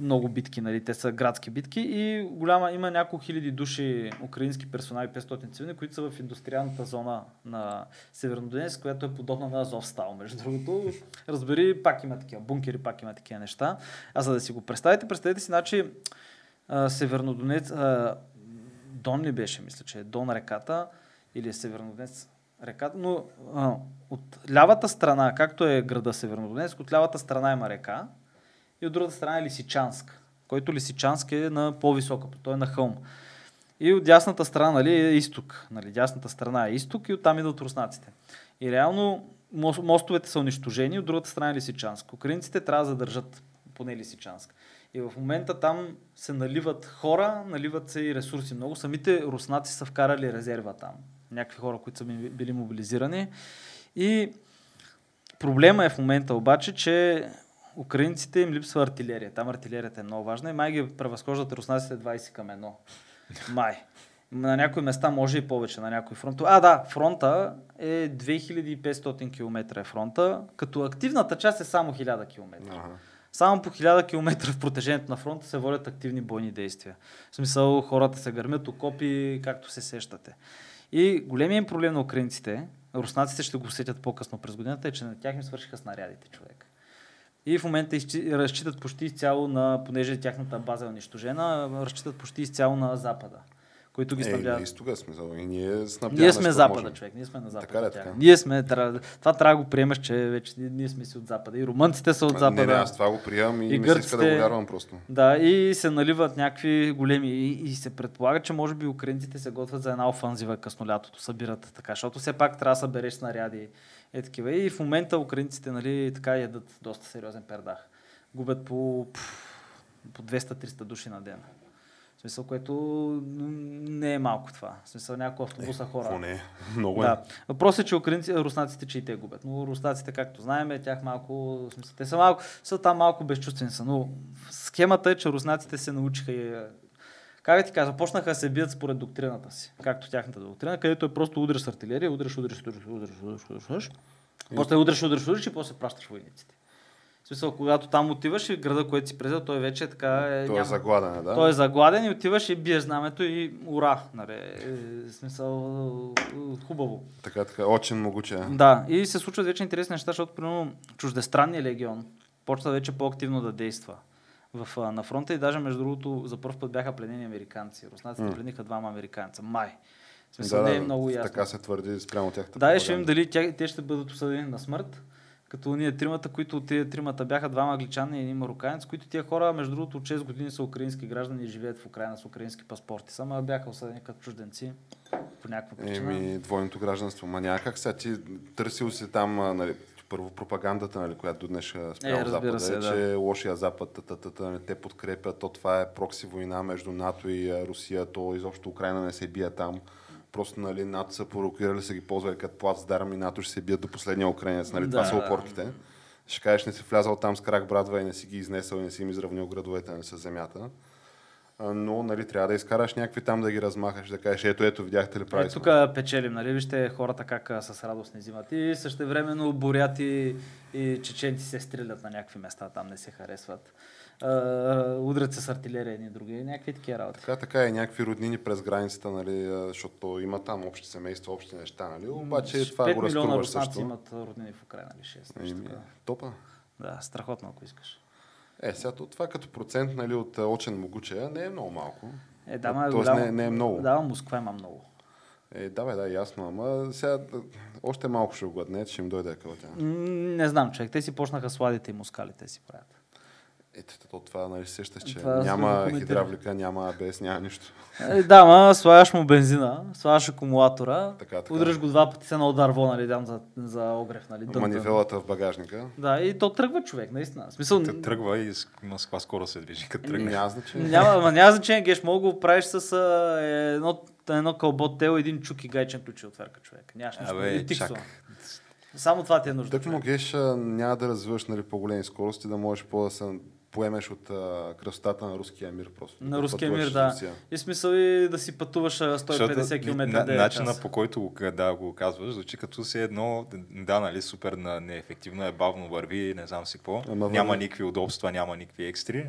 много битки, нали, те са градски битки и голяма, има няколко хиляди души украински персонали, 500 цивилни, които са в индустриалната зона на Севернодонецк, която е подобна на Азовстал, между другото. Разбери, пак има такива бункери, пак има такива неща. А за да си го представите, представете си, значи, Севернодонец, Дон ли беше, мисля, че е Дон реката, или е Севернодонец реката, но а, от лявата страна, както е града Севернодонецк, от лявата страна има река и от другата страна е Лисичанск, който Лисичанск е на по-висока, той е на хълм. И от дясната страна нали, е изток. Нали, дясната страна е изток и оттам идват руснаците. И реално мос- мостовете са унищожени, от другата страна е Лисичанск. Украинците трябва да задържат поне Лисичанск. И в момента там се наливат хора, наливат се и ресурси много. Самите руснаци са вкарали резерва там. Някакви хора, които са би- били мобилизирани. И проблема е в момента обаче, че украинците им липсва артилерия. Там артилерията е много важна и май ги превъзхождат руснаците 20 към 1. Май. На някои места може и повече, на някои фронта. А, да, фронта е 2500 км е фронта, като активната част е само 1000 км. Ага. Само по 1000 км в протежението на фронта се водят активни бойни действия. В смисъл хората се гърмят окопи, както се сещате. И големият проблем на украинците, руснаците ще го усетят по-късно през годината, е, че на тях им свършиха снарядите човек. И в момента разчитат почти изцяло на, понеже тяхната база е унищожена, разчитат почти изцяло на Запада, които ги Е, снабдяват. на изтога смисъл. И ние. Ние сме Запада, можем. човек. Ние сме на Запада. Така ли, тях. така? Ние сме, това трябва да го приемаш, че вече ние сме си от Запада. И румънците са от Запада. Не, не, аз това го приемам и, И и ми се иска да гърците- го вярвам просто. Да, и се наливат някакви големи. И, и се предполага, че може би украинците се готвят за една офанзива късно лятото, събират така, защото все пак трябва да събереш снаряди. Е такива. И в момента украинците нали, така ядат доста сериозен пердах. Губят по, по 200-300 души на ден. Смисъл, което не е малко това. В смисъл, няколко автобуса хора. Какво не е? Много е. Да. Въпросът е, че украинци, руснаците, че и те губят. Но руснаците, както знаем, тях малко, смисъл, те са малко, са там малко безчувствени са. Но схемата е, че руснаците се научиха и е, как да ти кажа, започнаха да се бият според доктрината си, както тяхната доктрина, където е просто удряш с артилерия, удряш, удряш, удряш, удряш, удряш, удряш, после удряш, удряш, удряш и после пращаш войниците. Смисъл, когато там отиваш и града, който си презел, той вече е така... Е, Той е няма- загладен, да? той е загладен и отиваш и биеш знамето и ура. Нали, е, смисъл е, хубаво. Така, така. Очень могуче. е. Да, и се случват вече интересни неща, защото примерно чуждестранния легион почна вече по-активно да действа в, на фронта и даже между другото за първ път бяха пленени американци. Руснаците М. плениха двама американца. Май. В смисъл Да, не е много ясно. Така се твърди спрямо тяхната Да, и ще видим дали тя, те ще бъдат осъдени на смърт. Като ние тримата, които тия тримата бяха двама англичани и един мароканец, които тия хора, между другото, от 6 години са украински граждани и живеят в Украина с украински паспорти. Само бяха осъдени като чужденци по някаква причина. Еми, двойното гражданство. Ма няма как сега ти търсил си там, нали, първо пропагандата, нали, която до днес спрямо Е, Запада, се, е, да. че лошия Запад, та, та, та, та, нали, те подкрепят, то това е прокси война между НАТО и Русия, то изобщо Украина не се бие там. Просто нали, НАТО са провокирали, са ги ползвали като плацдарм и НАТО ще се бият до последния украинец. Нали? Това Да. са опорките. Ще кажеш, не си влязал там с крак брадва и не си ги изнесъл и не си им изравнил градовете нали, с земята. Но нали, трябва да изкараш някакви там да ги размахаш, да кажеш, ето, ето, видяхте ли прави Е, тук печелим, нали? Вижте хората как с радост не взимат. И същевременно буряти и чеченци се стрелят на някакви места, там не се харесват. А, удрят се с артилерия едни други, някакви такива работи. Така, така и някакви роднини през границата, нали, защото има там общи семейства, общи неща, нали? Обаче това 5 го разтруваш също. имат роднини в Украина или 6. нещо такова. топа. Да, страхотно, ако искаш. Е, сега то- това като процент нали, от очен могучая не е много малко. Е, да, ма е Тоест не, не е много. Да, Москва има много. Е, да, бе, да, ясно, ама сега още малко ще огладне, че ще им дойде. М, Не знам, човек. Те си почнаха сладите и мускалите си правят. Ето, то, това, нали, сещаш, че Това няма хидравлика, няма АБС, няма нищо. Е, да, ма слагаш му бензина, слагаш акумулатора, Така, така. удръж го два пъти се на ударво, нали, там за, за огрев, нали, дън, дън. Манивелата в багажника. Да, и то тръгва човек, наистина. В смисъл, Та Тръгва и с Москва скоро се движи, като тръгне. Няма значение. няма, ама няма значение, геш, мога да го правиш с а, едно, едно кълбо тел, един чук и гайчен ключ и отверка човек. Нямаш нищо. Абе, и тиксо. чак. Само това ти е нужно. Тък човек. му геш а, няма да развиваш нали, по-големи скорости, да можеш по да се поемеш от а, красотата на руския мир просто. На Да руския мир, да. Русия. И смисъл и да си пътуваш а, 150 Защото км на- начина по който го, да, го казваш, звучи като си едно, да, нали, супер неефективно е, бавно върви, не знам си какво. Ама няма върви. никакви удобства, няма никакви екстри.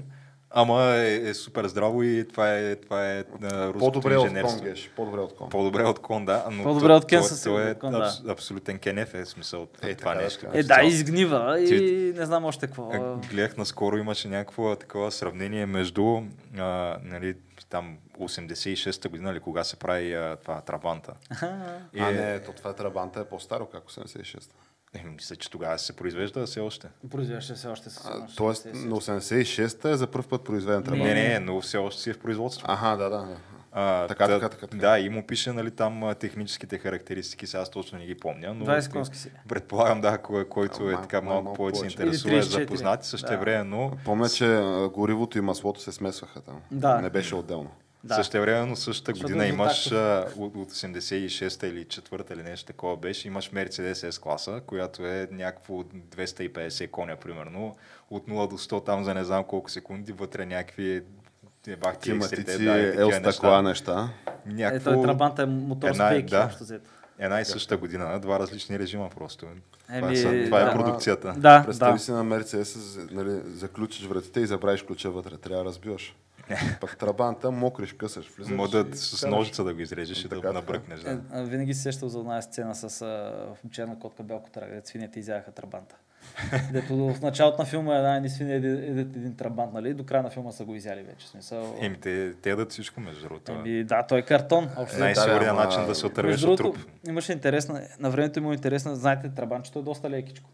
Ама е, е супер здраво и това е, това е руското По-добре от кон, геш. По-добре от кон. По-добре от кон, да. Но По-добре то- от Кен със е сигурност, Кон, да. абс, абсолютен кенеф е смисъл от Е, това нещо. Е, да, изгнива и Ти- не знам още какво. А, Гледах наскоро имаше някакво такова сравнение между а, нали, там 86-та година, или кога се прави а, това Трабанта. И, А, не, то това е Трабанта е по-старо, как 86 е, мисля, че тогава се произвежда все още. Произвеждаше се още с а, Тоест, на 86-та е за първ път произведен Трабанта. Не, не, но все още си е в производство. Аха, да, да. А, Така, та- така, така, така. Да, и му пише нали, там техническите характеристики, сега аз точно не ги помня, но 20 конски си. предполагам, да, кой, който А, е така малко, малко повече се интересува, е Или 34. запознати също Да. време, но Помня, че горивото и маслото се смесваха там. Да. Не беше отделно. Да. Също времено същата Защото година е имаш а, от, от 86-та или 4-та или нещо такова беше, имаш Mercedes S класа, която е някакво 250 коня примерно, от 0 до 100 там за не знам колко секунди, вътре някакви Е, бах ти Климатици, екстрите, да, ел неща. стъкла неща. Е, Някакво... той Трабанта е мотор Една с е- пейки, да. Една и същата година, два различни режима просто. това, Еми, това е да. продукцията. Да, Представи да. си на Мерцедес, нали, заключиш вратите и забравиш ключа вътре. Трябва да разбиваш. Пък трабанта, мокриш, късаш, влизаш. Мога и да с ножица да го изрежеш и да Така, го набръкнеш. Е, Да. а, винаги се сещал за една сцена с а, черна котка Белко Трага, дето свинете изяха трабанта. Дето в началото на филма една ни свиня еди- едят един трабант, нали? До края на филма са го изяли вече. Смисъл... Еми, те, те ядат всичко, между другото. Еми, да, той е картон. Общо. Най-сигурният начин да се отървеш от труп. имаше интересна, на времето има интересна, знаете, трабанчето е доста лекичко.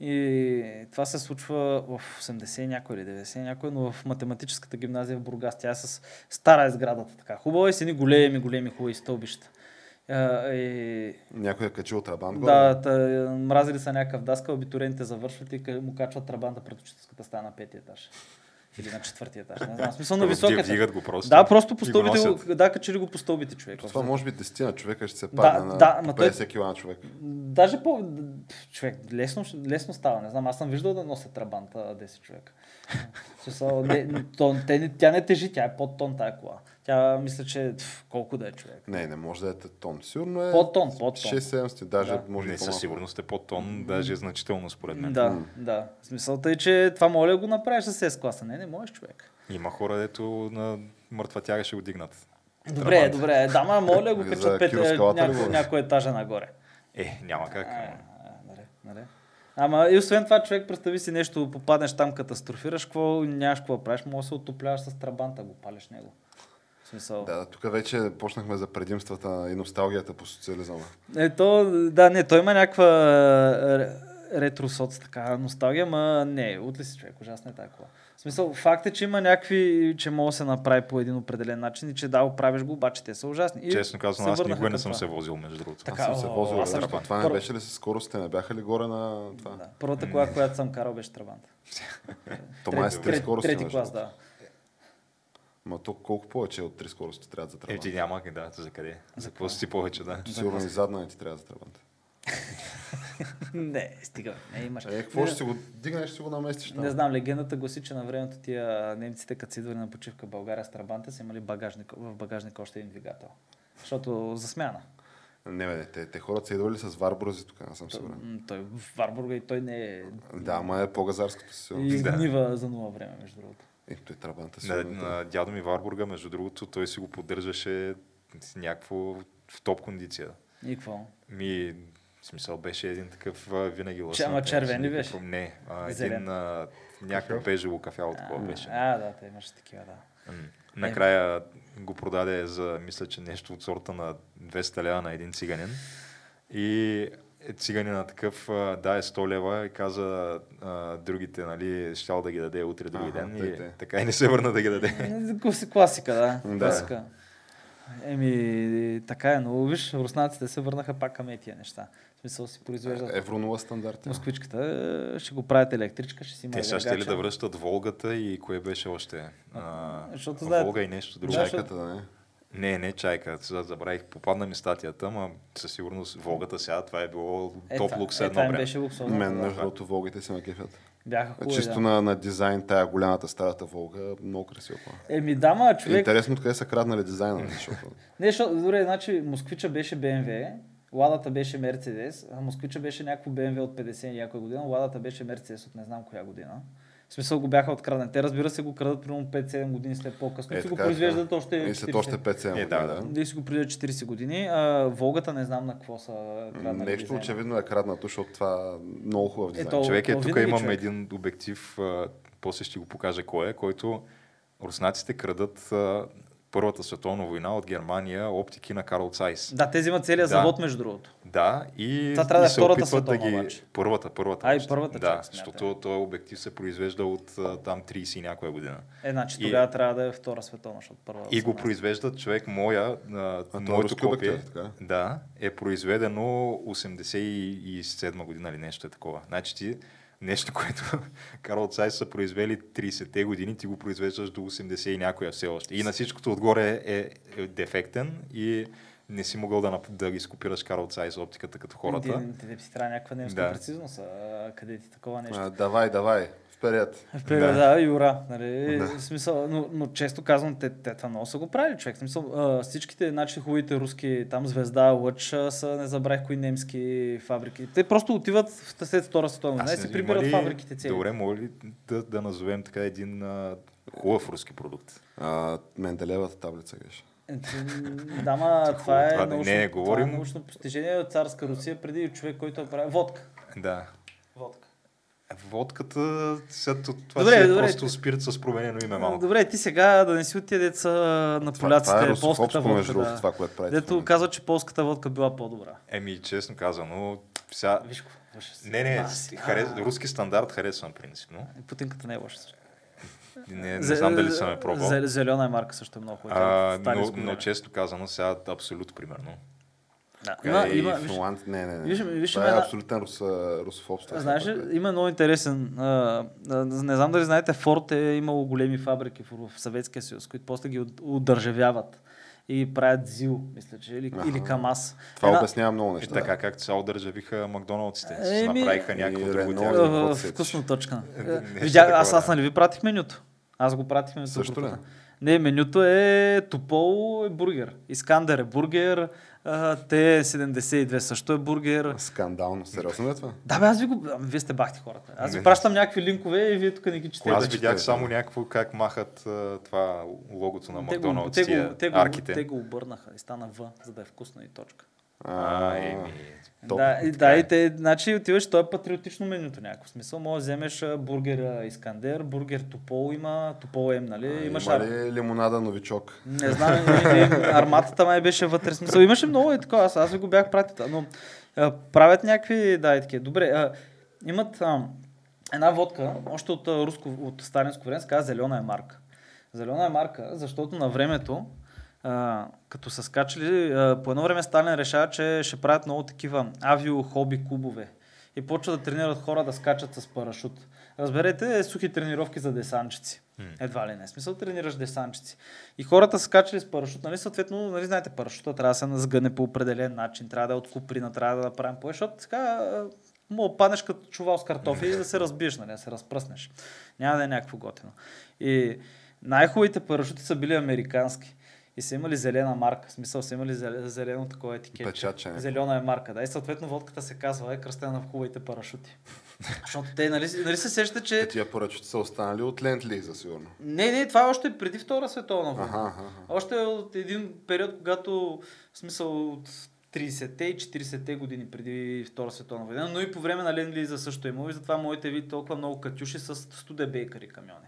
И това се случва в 80 и някой или 90 и някой, но в математическата гимназия в Бургас. Тя е с стара е сградата така. Хубаво е с едни големи, големи, хубави стълбища. А, и... Някой е качил трабант. Да, та, мразили са някакъв даскал, абитуриентите завършват и му качват трабанта пред учителската стая на петия етаж. Или на четвъртия етаж. Не знам, в смисъл на високата. Вдигат го просто. Да, просто по стълбите, го, да, качили го по стълбите човек. Това може би 10 на човека ще се Да, падне на да, по ма той- 50 кила на човек. Даже по... Човек, лесно, лесно става. Не знам, аз съм виждал да носят трабанта 10 човека. Смисъл, не, то, те, тя не тежи, тя е под тон тая кола. Тя мисля, че пф, колко да е човек. Не, не може да е тон. Сигурно е Под тон, под тон. 6-700, даже Да. може Не, със сигурност е под тон, даже значително според мен. Да, да. Смисълта е, че това моля да го направиш с S класа. Не, не можеш човек. Има хора, дето на мъртва тяга ще го дигнат. Добре, Трабант. добре. Да, ма моля го качат пет, кироскалата ли няко, говориш? някой етажа нагоре. Е, няма как. А, а, нали, нали. Ама и освен това, човек, представи си нещо, попаднеш там, катастрофираш, какво нямаш какво да правиш, може да се отопляваш с трабанта, го палиш него. Смисъл. Да, тук вече почнахме за предимствата и носталгията по социализма. Е, то, да, не, той има някаква ре- ретро соц, така, носталгия, ма не, отли си човек, ужасна е тази кола. В смисъл, факт е, че има някакви, че може да се направи по един определен начин и че да, оправиш го, обаче те са ужасни. И Честно казвам, се аз никога не съм това. се возил, между другото. Така, Аз съм се о, возил. аз съм- това, това не беше ли с скоростите? Не бяха ли горе на това? Да. Първата кола, която съм карал, беше Трабант. То май е с три трети, скорости. трети клас, да. Ма то колко повече от три скорости трябва за Е, трабант? ти няма да, за къде? За какво си повече, да. Сигурно и задна не ти трябва за трабант. не, стига, не имаш. Е, какво Не, ще си го дигнеш, ще си го наместиш там? Не знам, легендата гласи, че на времето тия немците, като са идвали на почивка в България с Трабанта, са имали багажник, в багажник още един двигател. Защото за смяна. Не, бе, те, те хората са идвали с варбурази тук, аз съм сигурен. Той в Варбурга и той не е... Да, ама е по-газарското си. И Да. гнива за нула време, между другото. Е, той трабанта На, сигурно. е на дядо ми Варбурга, между другото, той си го поддържаше с някакво в топ кондиция. И какво? Ми, в смисъл, беше един такъв винаги лъснат. ама червен ли Никакво- беше? Не, а, Зелен. един а, някакво бежево кафяло такова А, беше. А, да, те имаше такива, да. М. Накрая го продаде за, мисля, че нещо от сорта на 200 лева на един циганин. И е циганина такъв, а, дай 100 лева и каза а, другите, нали, щял да ги даде утре други Аха, ден. тъй, И така и не се върна да ги даде. Класи- Класика, да. Да. Класика. Еми, така е, но виж, руснаците се върнаха пак към е тия неща. В смисъл си произвеждат Евро 0 стандарти. москвичката, е, ще го правят електричка, ще си има Те сега ще ли да връщат Волгата и кое беше още? А, Защото знаете- Волга и нещо друго. Да, Чайката, да не? Не, не чайка, сега забравих, попадна ми статията, ама със сигурност Волгата сега, това е било Е, топ лукс е, едно време. беше луксозно. Мен, между другото, Волгите се ме кефят. Бяха хубави, Чисто да. на, на дизайн, тая голямата старата Волга, много красиво. Еми, да, ма, човек... Интересно откъде са краднали дизайна, нали, защото... Не, защото, добре, значи, Москвича беше BMW, Ладата беше Мерцедес, а Москвича беше някакво BMW от 50 и някоя година, Ладата беше Мерцедес от не знам коя година. В смисъл го бяха откраднати. Те разбира се го крадат примерно 5-7 години след по-късно. Е, си го така, произвеждат така. още И след 40. още 5-7 Е, да, години, да. Дали си го произвеждат 40 години. А, Волгата не знам на какво са краднали Нещо дизайна. очевидно е краднато, защото това е много хубав дизайн. Ето, Човек, е, тук имам човек. един обектив, а, после ще го покажа кой е, който руснаците крадат а, Първата световна война от Германия оптики на Карл Цайс. Да, те взимат целият Да. завод, между другото. Да, и, Това трябва да и е се Втората опитват да световна ги... обаче. Първата, първата. А, и първата Да, част, защото този обектив се произвежда от там 30 и някоя година. Е, значи И- тогава трябва да е Втора световна, защото първа... И го 18. произвеждат човек, моя, а, е моето копие, да, е произведено 87 година или нещо е такова. Значи ти нещо, което Карл Цайс са произвели 30-те години, ти го произвеждаш до 80 и някоя все още. И на всичкото отгоре е, е дефектен и не си могъл да, да ги скопираш Карл Цайз оптиката като хората. Ти, ти, ти, трябва някаква немска Да. прецизност, а, къде ти такова нещо. А, давай, давай, вперед. Вперед, да, Юра. Нали, в смисъл, но, но, често казвам, те, те това много са го правили, човек. В смисъл, а, всичките значи, хубавите руски, там Звезда, Лъч, са, не забравих кои немски фабрики. Те просто отиват в след Втора световна война и не- прибират ли- фабриките цели. Добре, може ли да, да назовем така един а, хубав руски продукт? А, Менделевата таблица беше. Да, ма това е, това да- научно, не, не, това е говорим- научно постижение от царска Русия преди човек, който е прави водка. Да. водка. Водката, сега, това Добре, си е добре. просто спирт с променено име малко. Добре, ти сега да не си от тия деца на Това, поляците, това е полската водка. Да. това, което правите. Дето казва, че полската водка била по-добра. Еми, честно казано, сега... Се. Не, не, А, си- харес... а, руски стандарт харесвам принципно. Путинката не е лоша. Не, не знам дали съм е пробвал. зе- Зелена е марка също е много хубава. Но, но често казано, сега абсолют примерно. Да. Има, е има, и виж, Финланд... Не, не, не. виж- виж това е една- абсолютен рус, русофобство. това, Знаеш, ли, има много интересен. А, а, не знам дали знаете, Форд е имало големи фабрики в, в Съветския съюз, които после ги удържавяват и правят ЗИЛ, мисля, че, или, Аха. или КАМАЗ. Това Една- обяснява много И неща. така както сега удържавиха Макдоналдсите. Си Еми- направиха някакво И друго и- сетиш? Вкусно точка. Нещо Видя, аз, аз нали ви пратих менюто? Аз го пратих менюто. Също ли? Не, менюто е Топол е бургер. Искандер е бургер. а, Т-72 също е бургер. Скандално. Сериозно ли е това? Да, бе, аз ви го... Вие сте бахти хората. Аз ви пращам някакви линкове и вие тук не ги четете. Аз да видях само някакво как махат това логото на те, го, Макдоналдс, те, те, го, арките. те го обърнаха и стана В, за да е вкусно и точка. А, еми, Топ. Да, и, да, е. и те, значи отиваш, то е патриотично менюто някакво смисъл. Може да вземеш бургер Искандер, бургер Топол има, Топол М, нали? А, Имаш Има ли лимонада новичок? Не знам, и, и, арматата май беше вътре смисъл. Имаше много и така, аз, аз ви го бях пратил, но а, правят някакви, да, и такива. Добре, а, имат а, една водка, още от, а, руско, от сталинско време, се казва зелена е марка. Зелена е марка, защото на времето, а, като са скачали, а, по едно време Сталин решава, че ще правят много такива авио-хоби клубове. И почва да тренират хора да скачат с парашут. Разберете, е сухи тренировки за десанчици. Едва ли не. Смисъл тренираш десанчици. И хората са скачали с парашут. Нали, съответно, нали, знаете, парашута трябва да се назгъне по определен начин, трябва да е от куприна, трябва да направим по защото така а, мога паднеш като чувал с картофи и да се разбиеш, нали, да се разпръснеш. Няма да е някакво готино. И най-хубавите парашути са били американски. И са имали зелена марка. В смисъл са имали зелено, такова етикет. Печатче. Зелена е марка, да. И съответно водката се казва е кръстена в хубавите парашути. Защото те, нали, нали се сещат, че... Е, Тия поръчки са останали от Лентли, за сигурно. Не, не, това е още преди Втора световна война. Аха. аха. Още от един период, когато, в смисъл от 30-те и 40-те години преди Втора световна война, но и по време на Ленд Лиза също е имало и затова можете видите толкова много катюши с студебейкари камиони.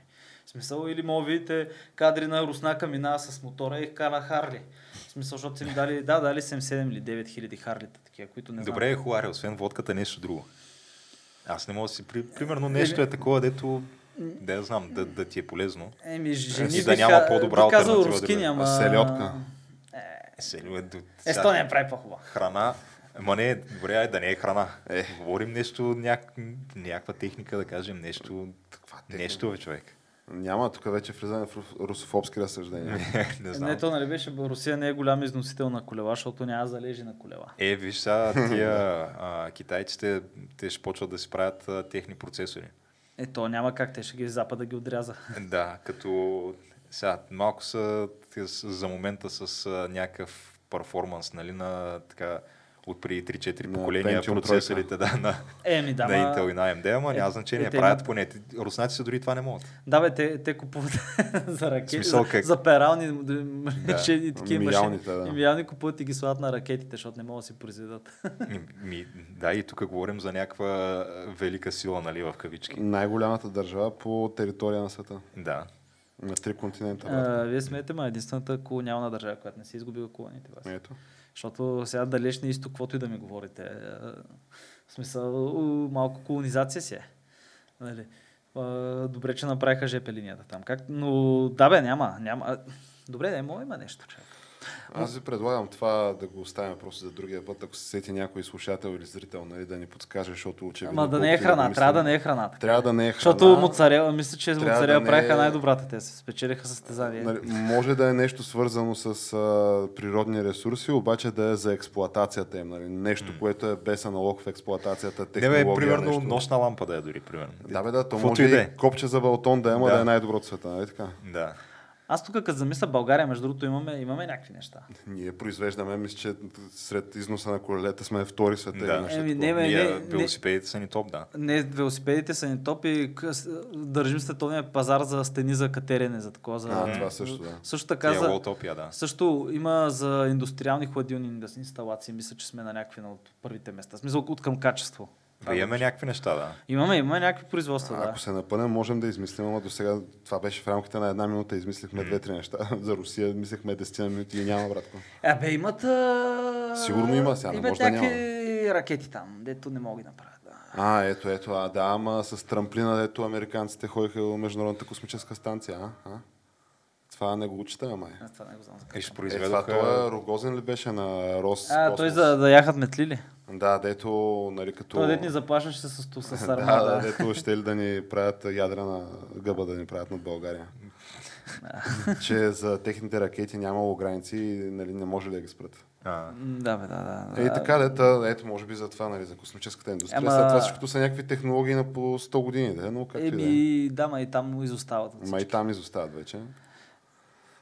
Смисъл, или може да видите кадри на Руснака минава с мотора и кара Харли. В смисъл, защото са им дали, да, дали 7 или 9 хиляди Харлита, такива, които не знам. Добре, Хуаре, освен водката, нещо друго. Аз не мога да си... При... Примерно нещо е такова, дето... Да, я знам, да, да ти е полезно. Еми, жени И да няма по-добра бих казал рускини, да ама... Селедка. Е, село е до... Естония прави по-хубава. Храна. Ма не, добре, ай, да не е храна. Е. Говорим нещо, няк... някаква техника, да кажем, нещо... техника? Нещо, човек. Няма, тук вече влизаме в рус- русофобски разсъждения. не знам. Не, то нали беше, Русия не е голям износител на колела, защото няма залежи на колела. Е, виж сега, тия а, китайците, те ще почват да си правят а, техни процесори. Е, то няма как, те ще ги Запада ги отряза. Да, като сега малко са за момента с а, някакъв перформанс, нали, на така от преди 3-4 На поколения Pentium процесорите да, на, Еми, да, на ма- Intel и на AMD, ама Е, няма значение, е, те правят поне. Руснаците дори това не могат. Да, бе, те, те купуват за ракети, Смисъл за, как? за перални мъчени, такива машини. да. И миялни купуват и ги слагат на ракетите, защото не могат да си произведат. Ми, да, и тук говорим за някаква велика сила, нали, в кавички. Най-голямата държава по територия на света. Да. На три континента. а, вие смеете, ма единствената колониална държава, която не си изгубила колониите. Вас. Ето. Защото сега далечния изток, каквото и да ми говорите. е, В смисъл, малко колонизация си е. Нали? Добре, че направиха ЖП линията там. Как? Но да бе, няма. няма. Добре, не може има нещо. Човек. Аз ви предлагам това да го оставим просто за другия път, ако се сети някой слушател или зрител, нали, да ни подскаже, защото очевидно... Ама да не е да храна, трябва да не е храната. Трябва да не е храна. Защото моцарела, мисля, че моцарела да не правиха е- най-добрата. Те се спечелиха състезание. Нали, може да е нещо свързано с а, природни ресурси, обаче да е за експлоатацията им. Нали. Нещо, което е без аналог в експлоатацията, Не технология. бе, примерно нещо. нощна лампа да е дори, примерно. Да, бе, да, то може и е. копче за балтон да има, Да. да, е най-добро от света, нали така? Да. Аз тук, като замисля България, между другото, имаме, имаме някакви неща. Ние произвеждаме, мисля, че сред износа на колелета сме втори света. Да. нещо Еми, не, бе, Ние, не, не, велосипедите са ни топ, да. не, велосипедите са ни топ и държим световния пазар за стени за катерене, за такова. За... А, това също, да. Също така Тия за... лоутопия, да. Също има за индустриални хладилни инсталации. Мисля, че сме на някакви на от първите места. Смисъл от към качество. Да, имаме някакви неща, да. Имаме, имаме някакви производства, А, да. Ако се напънем, можем да измислим, ама до сега това беше в рамките на една минута, измислихме две-три неща. За Русия мислихме 10 на минути и няма, братко. Абе, имат... А... Сигурно има сега, не Имат може да някакви ракети там, дето не могат да направят. Да. А, ето, ето, а, да, ама с трамплина, дето американците ходиха до Международната космическа станция, а? а? Това не го учите, ама Аз това не го знам. Е, това това Рогозен ли беше на Рос А, Космос? той за да яхат метли Да, дето, нали, като... Той дет ни заплашваше с, с, с да, армада. да, дето ще ли да ни правят ядрена гъба да ни правят над България. че за техните ракети нямало граници и нали, не може да ги спрат. А, Да, бе, да, да. Е, да. така, дето, ето, може би за това, нали, за космическата индустрия. Ама- След това всичкото са някакви технологии на по 100 години, да, но както и да е. Еми, да, ма и там изостават. от Ма и там изостават вече.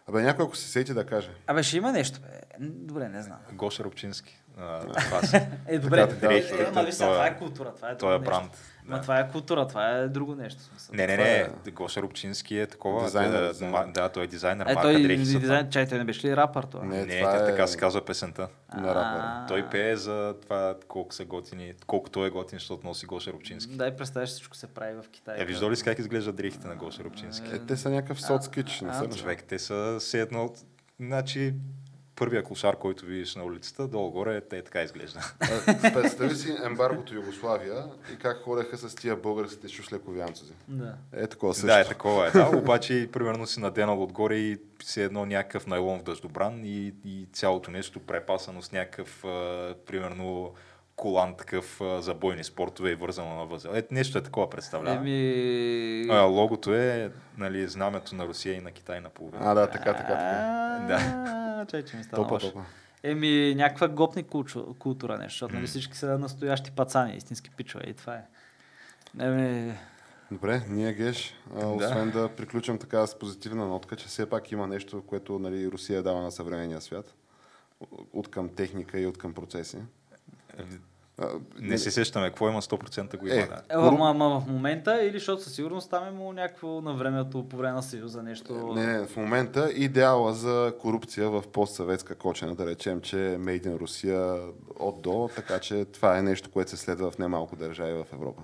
Абе, някой ако се сети да каже. Абе, ще има нещо, бе. Добре, не знам. Гоша Рубчински. Това. Е, добре, Така, добре. да, Е, ама виж той е- това е култура, това е Той е бранд. Ма Да. това е култура, това е друго нещо. смисъл. Не, не, Това не. е- Гоша Рубчински е такова. Дизайнер, да, дизайнер. ма- да, той е дизайнер. Е, марка той дрехи са това. дизайн, чай, той не беше ли рапър това? Не, Не, това е така се казва песента. на рапъра. А, Той пее за това колко са готини, колко той е готин, защото носи Гоша Рубчински. Дай представяш, всичко се прави в Китай. Е, виждал ли как изглеждат дрехите на Гоша Рубчински? Е, те са някакъв соцкич, не са? Човек, те са все едно... Значи, първия клошар, който видиш на улицата, долу-горе, те така изглежда. Представи си ембаргото Югославия и как ходеха с тия българските шушлековянци. Да. Е, такова също. Да, е такова е. Да, обаче, примерно си наденал отгоре и все едно някакъв найлон в дъждобран и, и цялото нещо препасано с някакъв, а, примерно, колан такъв а, за бойни спортове и вързано на възел. Е, нещо е такова представлява. Еми... А, логото е нали, знамето на Русия и на Китай на половина. А, да, така, така, така. Да. Чай, че ми стана Топа, лошо. топа. Еми, някаква готни кулчу- култура нещо, защото нали всички са настоящи пацани, истински пичове и това е. Еми, Добре, ние Геш, Да. освен да приключим така с позитивна нотка, че все пак има нещо, което нали, Русия дава на съвременния свят. От към техника и от към процеси. А, Не се сещаме, какво има 100% го има. Е, да. е, ама, ама в момента или защото със сигурност там е имало някакво на времето по време на Съюза нещо. Не, не, в момента идеала за корупция в постсъветска кочена, да речем, че е Made in Русия от до, така че това е нещо, което се следва в немалко държави в Европа.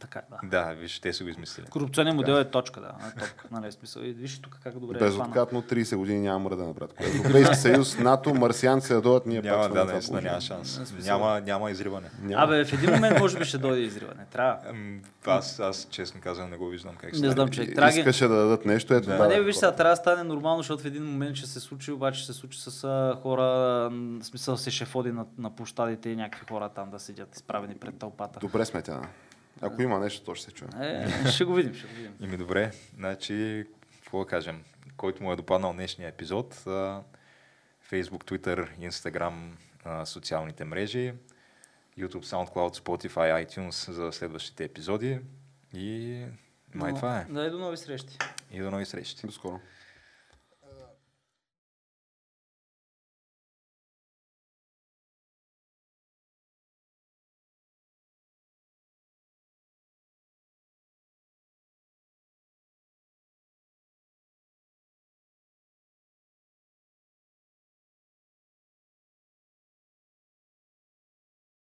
Така, да. Да, виж, те са го измислили. Корупционният модел е точка, да. Не топка, нали, смисъл. И виж тук как добре е. Безоткатно 30 години няма мръдена, брат. Европейски съюз, НАТО, марсианци да дойдат, ние Няма, да, на наистина няма шанс. Няма, няма изриване. Няма. Абе, в един момент може би ще дойде изриване. Трябва. Аз, аз честно казвам, не го виждам как Не стане. знам, че траги. Искаше да дадат нещо, ето Да. не, виж сега, трябва да стане нормално, защото в един момент ще се случи, обаче ще се случи с хора, в смисъл се шефоди на, на площадите и някакви хора там да седят изправени пред тълпата. Добре сме тя. Ако има нещо, то ще се чуе. Е, ще го видим, ще го видим. Ими добре, значи, какво да кажем, който му е допаднал днешния епизод, Facebook, Twitter, Instagram, социалните мрежи, YouTube, SoundCloud, Spotify, iTunes за следващите епизоди и май Но, това е. Да, и до нови срещи. И до нови срещи. До скоро.